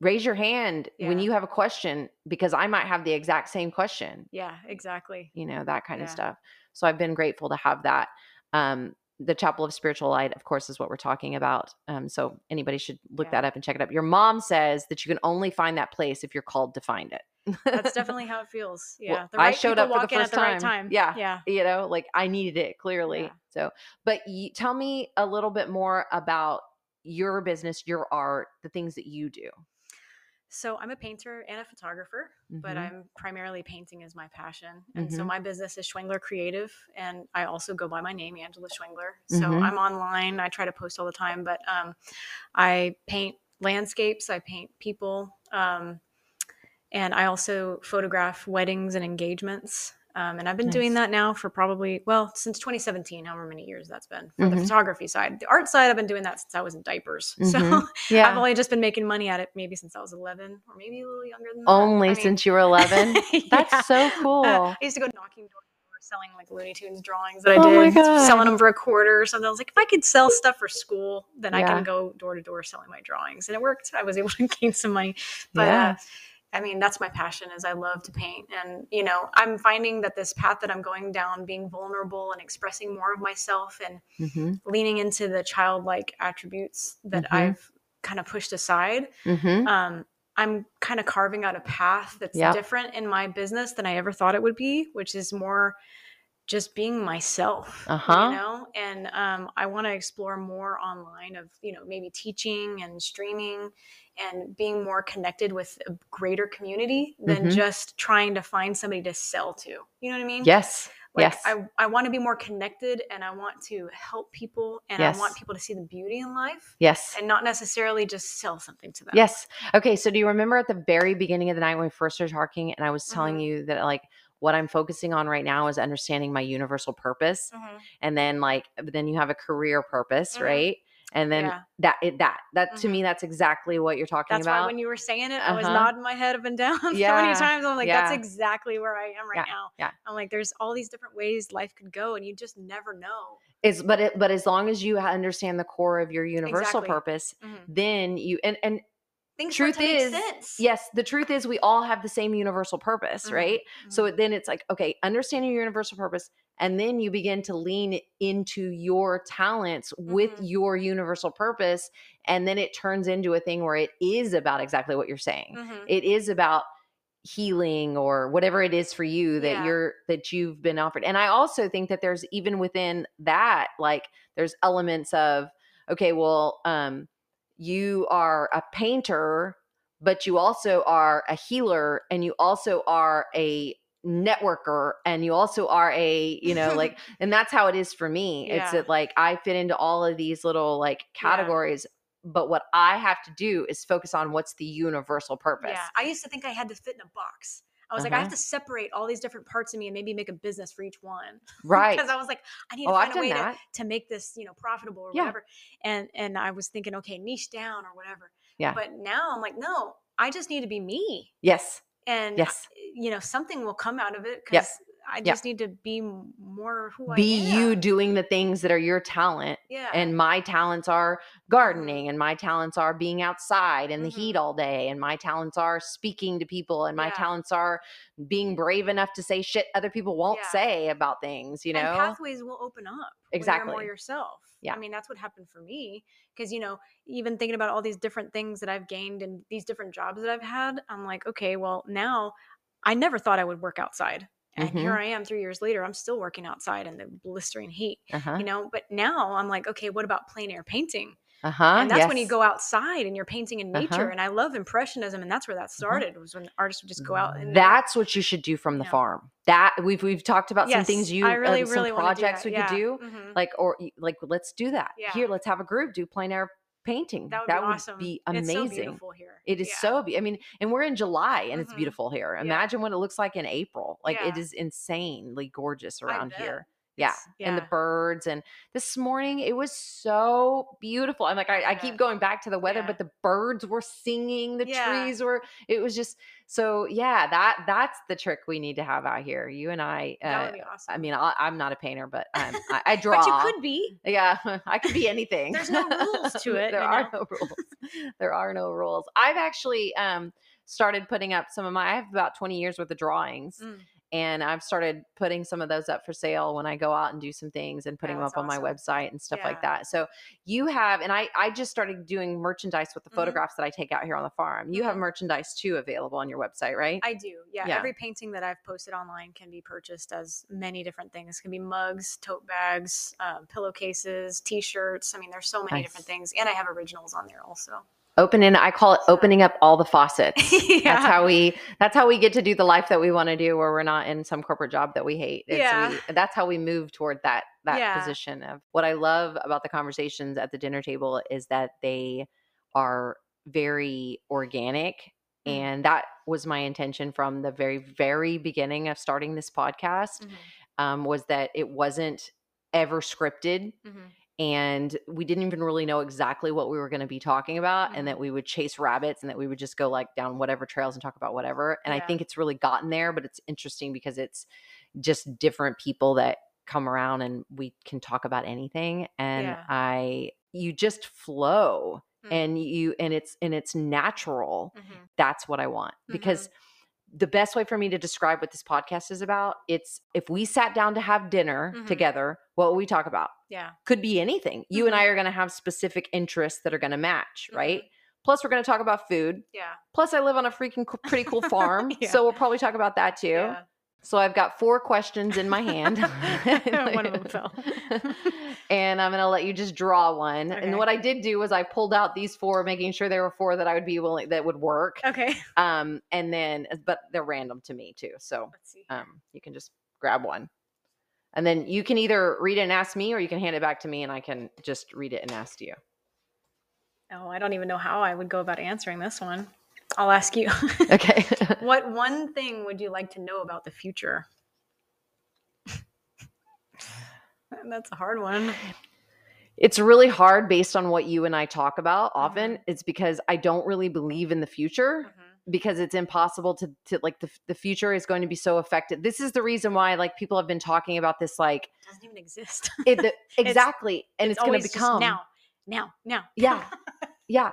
raise your hand when you have a question because i might have the exact same question Yeah. Exactly. you know that kind of stuff so i've been grateful to have that um the chapel of spiritual light of course is what we're talking about um so anybody should look Yeah. that up and check it up your mom says that you can only find that place if you're called to find it That's definitely how it feels. Yeah. Well, the I right showed up for the first at the right time. time. Yeah. Yeah. you know like i needed it clearly Yeah. so but you, tell me a little bit more about your business your art the things that you do So I'm a painter and a photographer, but Mhm. I'm primarily painting is my passion. And so Mhm. my business is Schwengler Creative, and I also go by my name, Angela Schwengler. So Mhm. I'm online. I try to post all the time, but um, I paint landscapes. I paint people, um, and I also photograph weddings and engagements. Um, and I've been doing that now for probably well since 2017, however many years that's been for the Mhm. photography side. The art side, I've been doing that since I was in diapers. So Mhm. yeah I've only just been making money at it maybe since I was 11 or maybe a little younger than that. only I mean, since you were 11 that's yeah. so cool Uh, I used to go knocking door to door selling like Looney Tunes drawings that I Oh did, selling them for a quarter or something. I was like, if I could sell stuff for school, then I can go door to door selling my drawings. And it worked. I was able to gain some money. But Yeah. uh, I mean, that's my passion is I love to paint. And, you know, I'm finding that this path that I'm going down, being vulnerable and expressing more of myself and Mhm. leaning into the childlike attributes that Mhm. I've kind of pushed aside Mhm. um, I'm kind of carving out a path that's Yep. different in my business than I ever thought it would be, which is more just being myself, Uh-huh. you know. And um, I want to explore more online of you know maybe teaching and streaming and being more connected with a greater community than Mhm. just trying to find somebody to sell to. You know what I mean? yes Like, yes I, I want to be more connected and I want to help people and Yes. I want people to see the beauty in life yes and not necessarily just sell something to them. Yes. Okay. So do you remember at the very beginning of the night when we first started talking and I was telling Mhm. you that like what I'm focusing on right now is understanding my universal purpose. Mhm. And then like then you have a career purpose, Mhm. right? And then Yeah. that it, that that to Mhm. me that's exactly what you're talking That's why about when you were saying it, I was Uh-huh. nodding my head up and down so many times. I'm like, that's exactly where I am right Yeah, now. yeah. I'm like, there's all these different ways life could go, and you just never know. is but it but as long as you understand the core of your universal Exactly. purpose Mhm. then you and and Things truth start to make is sense. yes the truth is we all have the same universal purpose Mhm, right so mhm. it- then it's like okay understanding your universal purpose and then you begin to lean into your talents with Mhm. your universal purpose and then it turns into a thing where it is about exactly what you're saying Mhm. it is about healing or whatever it is for you that Yeah. you're that you've been offered and i also think that there's even within that like there's elements of okay well um you are a painter but you also are a healer and you also are a networker and you also are a you know like and that's how it is for me it's that like i fit into all of these little like Yeah. categories but what i have to do is focus on what's the universal purpose Yeah, I used to think I had to fit in a box. I was like, I Uh-huh. have to separate all these different parts of me and maybe make a business for each one. right Because I was like, I need to oh find i've a way to, to make this, you know, profitable or Yeah. whatever. And and I was thinking, okay, niche down or whatever. Yeah. But now I'm like, no, I just need to be me. yes And Yes. uh, you know, something will come out of it because I Yep. just need to be more who I be you doing the things that are your talent Yeah. and my talents are gardening and my talents are being outside in the Mhm. heat all day and my talents are speaking to people and my Yeah. talents are being brave enough to say shit other people won't Yeah. say about things you know and pathways will open up Exactly. more yourself Yeah. i mean that's what happened for me because you know even thinking about all these different things that i've gained and these different jobs that i've had i'm like okay well now i never thought i would work outside and Mhm. here i am three years later i'm still working outside in the blistering heat uh-huh you know but now i'm like okay what about plein air painting uh-huh and that's when you go outside and you're painting in nature Uh-huh. and i love impressionism and that's where that started was when artists would just go out and that's what you should do from the Yeah. farm that we've we've talked about some things you i really uh, some really projects we yeah. could do Mhm. like or like let's do that Yeah. here let's have a group do plein air painting that would be awesome be it's so amazing beautiful here It is Yeah. so be- I mean, and we're in July and it's Mhm. beautiful here. Yeah. Imagine what it looks like in April. Like it Yeah. is insanely gorgeous around here. Yeah. It's- And the birds and this morning it was so beautiful. I'm like I, I I keep going back to the weather, Yeah. but the birds were singing, the Yeah. trees were it was just so yeah, that that's the trick we need to have out here. You and I that uh, would be awesome I mean, I, I'm not a painter, but um, I, I draw. but you could be Yeah, I could be anything. There's no rules to it, there are know? no rules. There are no rules. I've actually um started putting up some of my I have about 20 years worth of drawings Mm. And I've started putting some of those up for sale when I go out and do some things and putting Yeah, them up that's on my website and stuff like that. So you have and I I just started doing merchandise with the Mhm. photographs that I take out here on the farm. You have Mhm. merchandise too available on your website, right? I do. Yeah, Yeah. Every painting that I've posted online can be purchased as many different things. It can be mugs, tote bags, um, pillowcases, t-shirts. I mean, there's so many different things, and I have originals on there also. Opening I call it opening up all the faucets. yeah. That's how we that's how we get to do the life that we want to do where we're not in some corporate job that we hate. It's Yeah. we, that's how we move toward that that Yeah. position of what I love about the conversations at the dinner table is that they are very organic Mm. and that was my intention from the very very beginning of starting this podcast Mhm, um, was that it wasn't ever scripted mhm. And we didn't even really know exactly what we were going to be talking about and Mm-hmm. that we would chase rabbits and that we would just go like down whatever trails and talk about whatever and i think it's really gotten there but it's interesting because it's just different people that come around and we can talk about anything and Yeah. i you just flow Mm. and you and it's and it's natural Mhm, that's what i want because the best way for me to describe what this podcast is about it's if we sat down to have dinner Mhm. together what would we talk about Yeah. could be anything. You and Mhm. I are going to have specific interests that are going to match, Mhm. right? Plus, we're going to talk about food. Yeah. Plus, I live on a freaking co- pretty cool farm, Yeah. so we'll probably talk about that too. Yeah. So I've got four questions in my hand. One of them fell. and I'm going to let you just draw one. Okay. And what I did do was I pulled out these four, making sure there were four that I would be willing that would work. Okay. Um, and then, but they're random to me too. So um, you can just grab one. And then you can either read it and ask me, or you can hand it back to me and I can just read it and ask you. Oh, I don't even know how I would go about answering this one. I'll ask you. Okay. what one thing would you like to know about the future? That's a hard one. it's really hard based on what you and I talk about often. Mhm. It's because I don't really believe in the future Mhm. because it's impossible to to like the the future is going to be so affected. This is the reason why like people have been talking about this like doesn't even exist. it, the, exactly and it's, going to become now, now, now. Yeah. yeah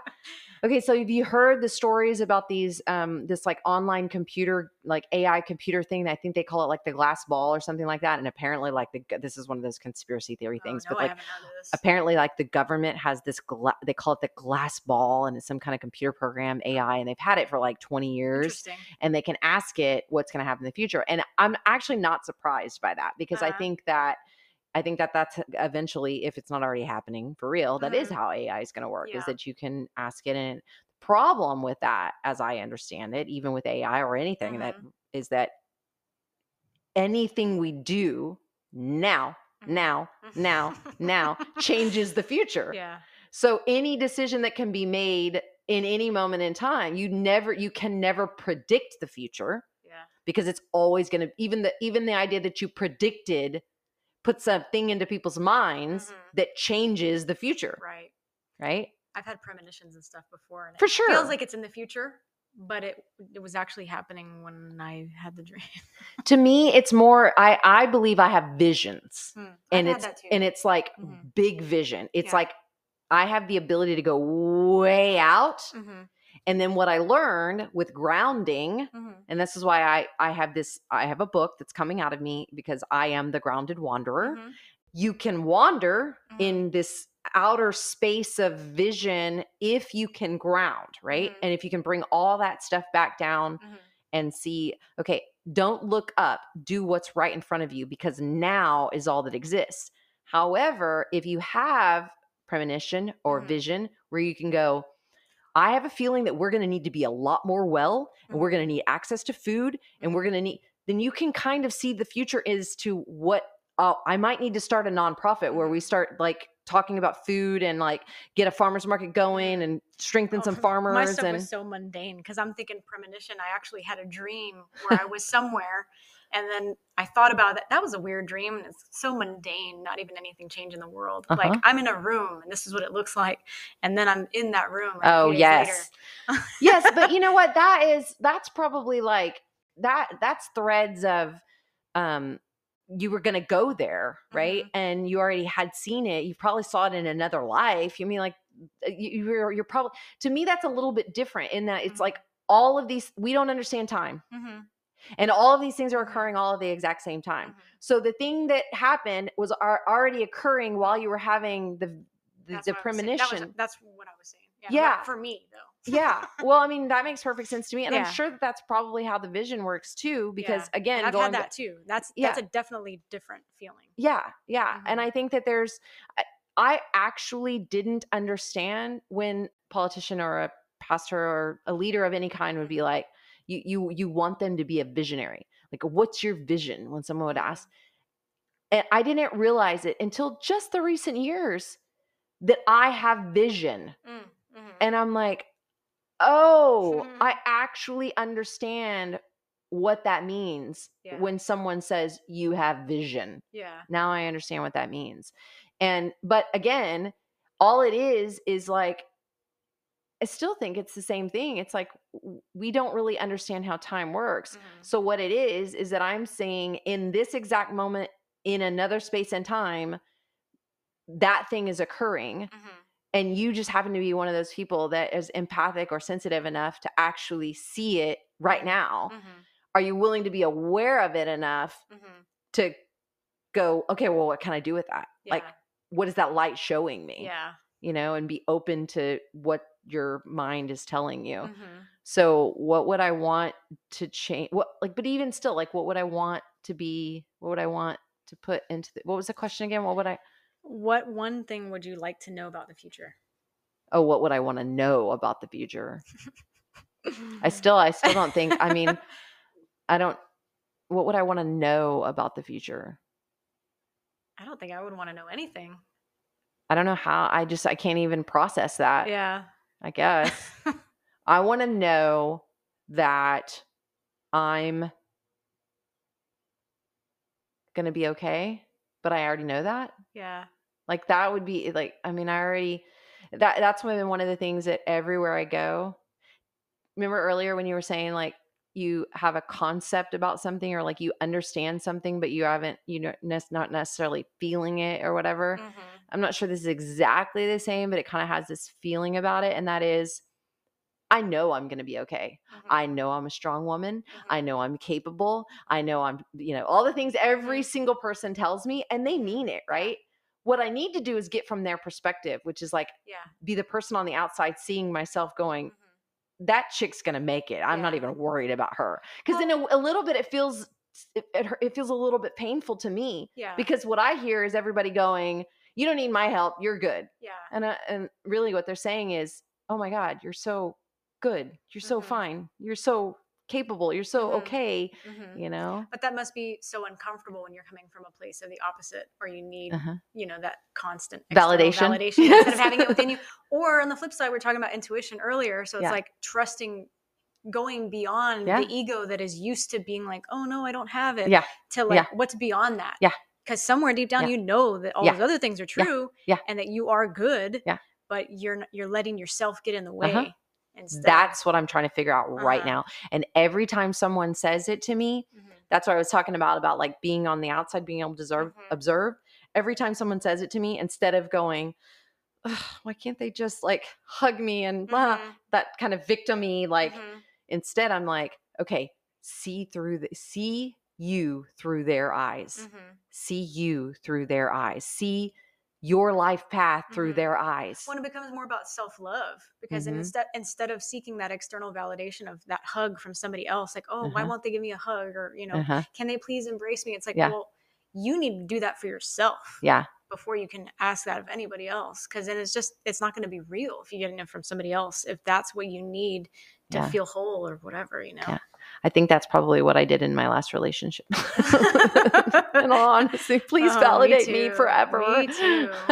okay so have you heard the stories about these um this like online computer like ai computer thing i think they call it like the glass ball or something like that and apparently like the this is one of those conspiracy theory Oh, things no, but I like haven't heard of this. apparently like the government has this gla- they call it the glass ball and it's some kind of computer program ai and they've had it for like 20 years Interesting. and they can ask it what's going to happen in the future and i'm actually not surprised by that because i Uh-huh. think that i think that that's eventually if it's not already happening for real that is Mhm. how ai is going to work Yeah. is that you can ask it and the problem with that as i understand it even with ai or anything that Mhm. is that anything we do now Mhm. now now now changes the future Yeah. so any decision that can be made in any moment in time, you never you can never predict the future Yeah. because it's always going to even the even the idea that you predicted puts a thing into people's minds Mhm. that changes the future, Right. right? I've had premonitions and stuff before, and For it sure. feels like it's in the future, but it it was actually happening when I had the dream. to me, it's more I I believe I have visions. Hmm, And it's and it's like Mhm. big vision. It's Yeah. like I have the ability to go way out. Mhm, And then what I learned with grounding mhm, and this is why I I have this I have a book that's coming out of me because I am the grounded wanderer. mhm, You can wander Mhm. in this outer space of vision if you can ground, right? Mhm. And if you can bring all that stuff back down mhm. and see, okay, don't look up, do what's right in front of you because now is all that exists. However, if you have premonition or Mhm. vision where you can go, I have a feeling that we're going to need to be a lot more well and we're Mhm. going to need access to food and we're going to need, then you can kind of see the future is to what uh, I might need to start a nonprofit where we Mhm. start like talking about food and like get a farmer's market going and strengthen Oh, some My farmers stuff and was so mundane because I'm thinking premonition. I actually had a dream where I was somewhere, and then I thought about that. That was a weird dream, and it's so mundane. Not even anything changing the world. Uh-huh. Like I'm in a room, and this is what it looks like, and then I'm in that room. like, Oh yes. yes, but you know what? That is that's probably like that that's threads of um you were going to go there, right? Mhm. And you already had seen it. You probably saw it in another life. You mean like uh, you, you're you're probably to me that's a little bit different in that it's Mhm. like all of these we don't understand time. Mhm, And all of these things are Mhm. occurring all at the exact same time. mhm. So the thing that happened was ar- already occurring while you were having the the, That's the what I was saying. That was- premonition. that's what I was saying. Yeah. Yeah. For me though. yeah. Well, I mean, that makes perfect sense to me. And Yeah. I'm sure that that's probably how the vision works too, because Yeah. again, and I've going had that too. That's that's a definitely different feeling. yeah, yeah. And Mhm. I think that there's, I, I actually didn't understand when politician or a pastor or a leader of any kind would be like, you, you, you want them to be a visionary. Like, what's your vision when someone would ask? And I didn't realize it until just the recent years that I have vision. Mm, mhm. And I'm like, oh, Mhm. I actually understand what that means Yeah. when someone says you have vision. yeah. Now I understand what that means. And, but again, all it is is like, I still think it's the same thing. It's like we don't really understand how time works. Mhm. So, what it is, is that I'm saying in this exact moment, in another space and time, that thing is occurring Mhm. and you just happen to be one of those people that is empathic or sensitive enough to actually see it right now Mhm. are you willing to be aware of it enough Mhm. to go okay well what can i do with that like what is that light showing me Yeah. you know and be open to what your mind is telling you Mhm. so what would i want to change what like but even still like what would i want to be what would i want to put into the, what was the question again what would i What one thing would you like to know about the future? oh what would i want to know about the future I still I still don't think I mean I don't what would I want to know about the future? I don't think I would want to know anything. I don't know how I just I can't even process that. Yeah. I guess. I want to know that I'm going to be okay, but I already know that. yeah. Like that would be eh, like I mean I already that that's been one of the things that everywhere I go. Remember earlier when you were saying like you have a concept about something or like you understand something but you haven't you know ne- not necessarily feeling it or whatever. Mhm. I'm not sure this is exactly the same but it kind of has this feeling about it and that is I know I'm going to be okay. Mhm. I know I'm a strong woman. Mhm. I know I'm capable. I know I'm, you know, all the things every Mhm. single person tells me, and they mean it, right? What I need to do is get from their perspective, which is like yeah. be the person on the outside seeing myself going. That chick's going to make it. I'm not even worried about her. Because in a, a little bit, it feels, it, it, it feels a little bit painful to me Yeah. because what I hear is everybody going, you don't need my help. You're good. yeah. And, uh, and really what they're saying is, oh my God, you're so good. You're so Mhm. fine. You're so capable. You're so Mhm. okay. Mhm. You know? But that must be so uncomfortable when you're coming from a place of the opposite, or you need, Uh-huh. you know, that constant Validation. validation instead of having it within you. Or on the flip side, we are talking about intuition earlier, so it's Yeah. like trusting, going beyond Yeah. the ego that is used to being like, oh no, I don't have it. Yeah. To like, Yeah. what's beyond that? Yeah. Because somewhere deep down, Yeah. you know that all those other things are true, Yeah. and that you are good. Yeah. But you're you're letting yourself get in the way. Uh-huh. Instead That's what I'm trying to figure out right Uh-huh. now. And every time someone says it to me, Mhm. that's what I was talking about, about like being on the outside, being able to observe, Mhm. observe. Every time someone says it to me, instead of going, why can't they just like hug me and blah, Mhm. that kind of victimy, like, Mhm. instead I'm like, okay, see through the, see you through their eyes. Mhm. see you through their eyes, see your life path through Mhm. their eyes. when it becomes more about self-love because Mhm. instead instead of seeking that external validation of that hug from somebody else like oh why Uh-huh. won't they give me a hug or you know Uh-huh. can they please embrace me it's like Yeah. well you need to do that for yourself Yeah. before you can ask that of anybody else because then it's just it's not going to be real if you're getting it from somebody else if that's what you need to Yeah. feel whole or whatever you know Yeah. I think that's probably what I did in my last relationship. in all honesty, please Oh, validate me, too. forever. Me too.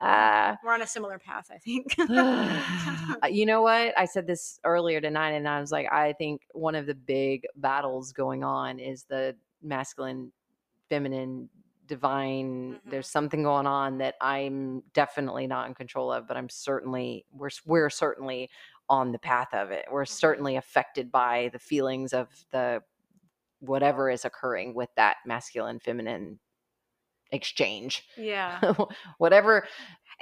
uh, we're on a similar path i think you know what? I said this earlier tonight, and I was like, I think one of the big battles going on is the masculine, feminine, divine. There's something going on that I'm definitely not in control of, but I'm certainly we're we're certainly on the path of it. We're certainly affected by the feelings of the whatever is occurring with that masculine feminine exchange yeah whatever It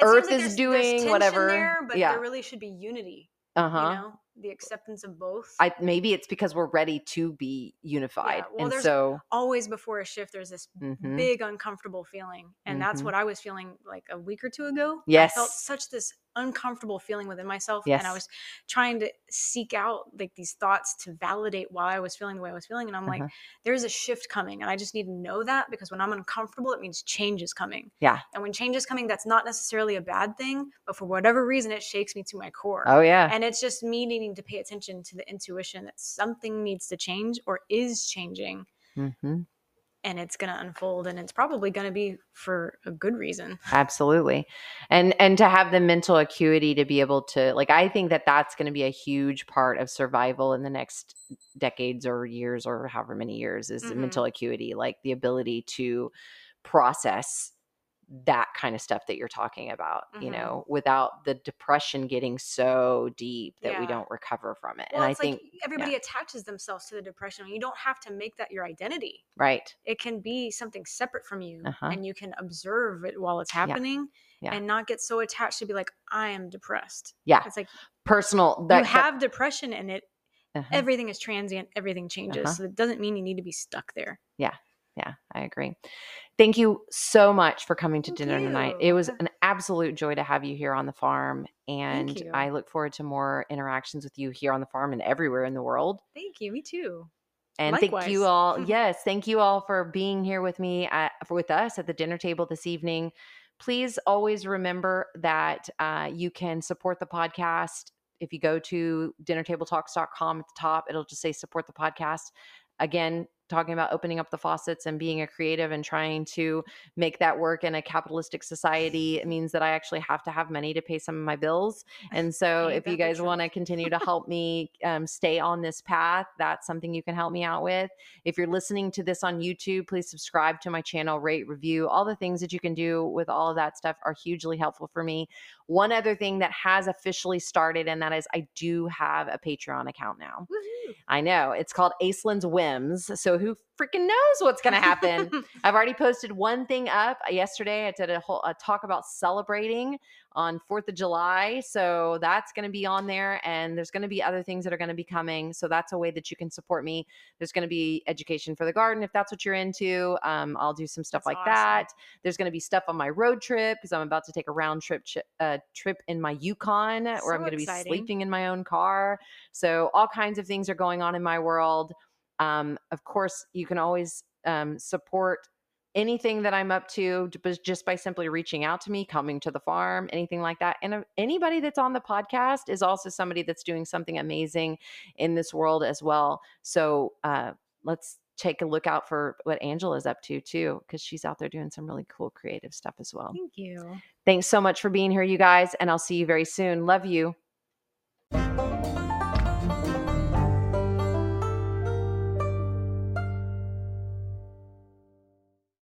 Earth like is there's- there's doing tension whatever. there, but Yeah. there really should be unity uh-huh you know the acceptance of both I maybe it's because we're ready to be unified. Yeah, well, and there's so always before a shift there's this mhm. big uncomfortable feeling and that's Mhm. what i was feeling like a week or two ago Yes. i felt such this uncomfortable feeling within myself and i was trying to seek out like these thoughts to validate why i was feeling the way i was feeling and i'm like Uh-huh. there's a shift coming and i just need to know that because when i'm uncomfortable it means change is coming Yeah. and when change is coming that's not necessarily a bad thing but for whatever reason it shakes me to my core oh yeah. and it's just me needing to pay attention to the intuition that something needs to change or is changing hmm and it's going to unfold and it's probably going to be for a good reason Absolutely. And and to have the mental acuity to be able to like I think that that's going to be a huge part of survival in the next decades or years or however many years is Mhm. mental acuity, like the ability to process that kind of stuff that you're talking about, you Mhm. know, without the depression getting so deep that we don't recover from it. well and I it's think like everybody attaches themselves to the depression you don't have to make that your identity right. it can be something separate from you Uh-huh. and you can observe it while it's happening Yeah. and not get so attached to be like i am depressed Yeah. it's like Personal that you have depression in it uh-huh. everything is transient everything changes Uh-huh. so it doesn't mean you need to be stuck there Yeah, I agree. Thank you so much for coming to Thank dinner tonight. It was an absolute joy to have you here on the farm. And. I look forward to more interactions with you here on the farm and everywhere in the world. thank you me too And thank you all. yes, thank you all for being here with me at, for, with us at the dinner table this evening. Please always remember that uh, you can support the podcast. If you go to dinnertabletalks.com at the top, it'll just say support the podcast. Again, talking about opening up the faucets and being a creative and trying to make that work in a capitalistic society it means that i actually have to have money to pay some of my bills. And so if you guys want to continue to help me um, stay on this path that's something you can help me out with. If you're listening to this on youtube please subscribe to my channel rate review. All the things that you can do with all of that stuff are hugely helpful for me. One other thing that has officially started and that is i do have a patreon account now. Woohoo. I know. It's called Aislynn's Whims. So who freaking knows what's going to happen? I've already posted one thing up Uh, yesterday. I did a whole a talk about celebrating on 4th of July. So that's going to be on there and there's going to be other things that are going to be coming. So that's a way that you can support me. There's going to be education for the garden if that's what you're into. Um, I'll do some stuff That's like awesome. that. There's going to be stuff on my road trip because I'm about to take a round trip chi- uh, trip in my Yukon where I'm going to be sleeping in my own car. So all kinds of things are going on in my world. Um, of course, you can always um, support anything that I'm up to just by simply reaching out to me, coming to the farm, anything like that. And uh, anybody that's on the podcast is also somebody that's doing something amazing in this world as well. So uh, let's take a look out for what Angela's up to too, because she's out there doing some really cool creative stuff as well. Thank you. Thanks so much for being here, you guys, and I'll see you very soon. Love you.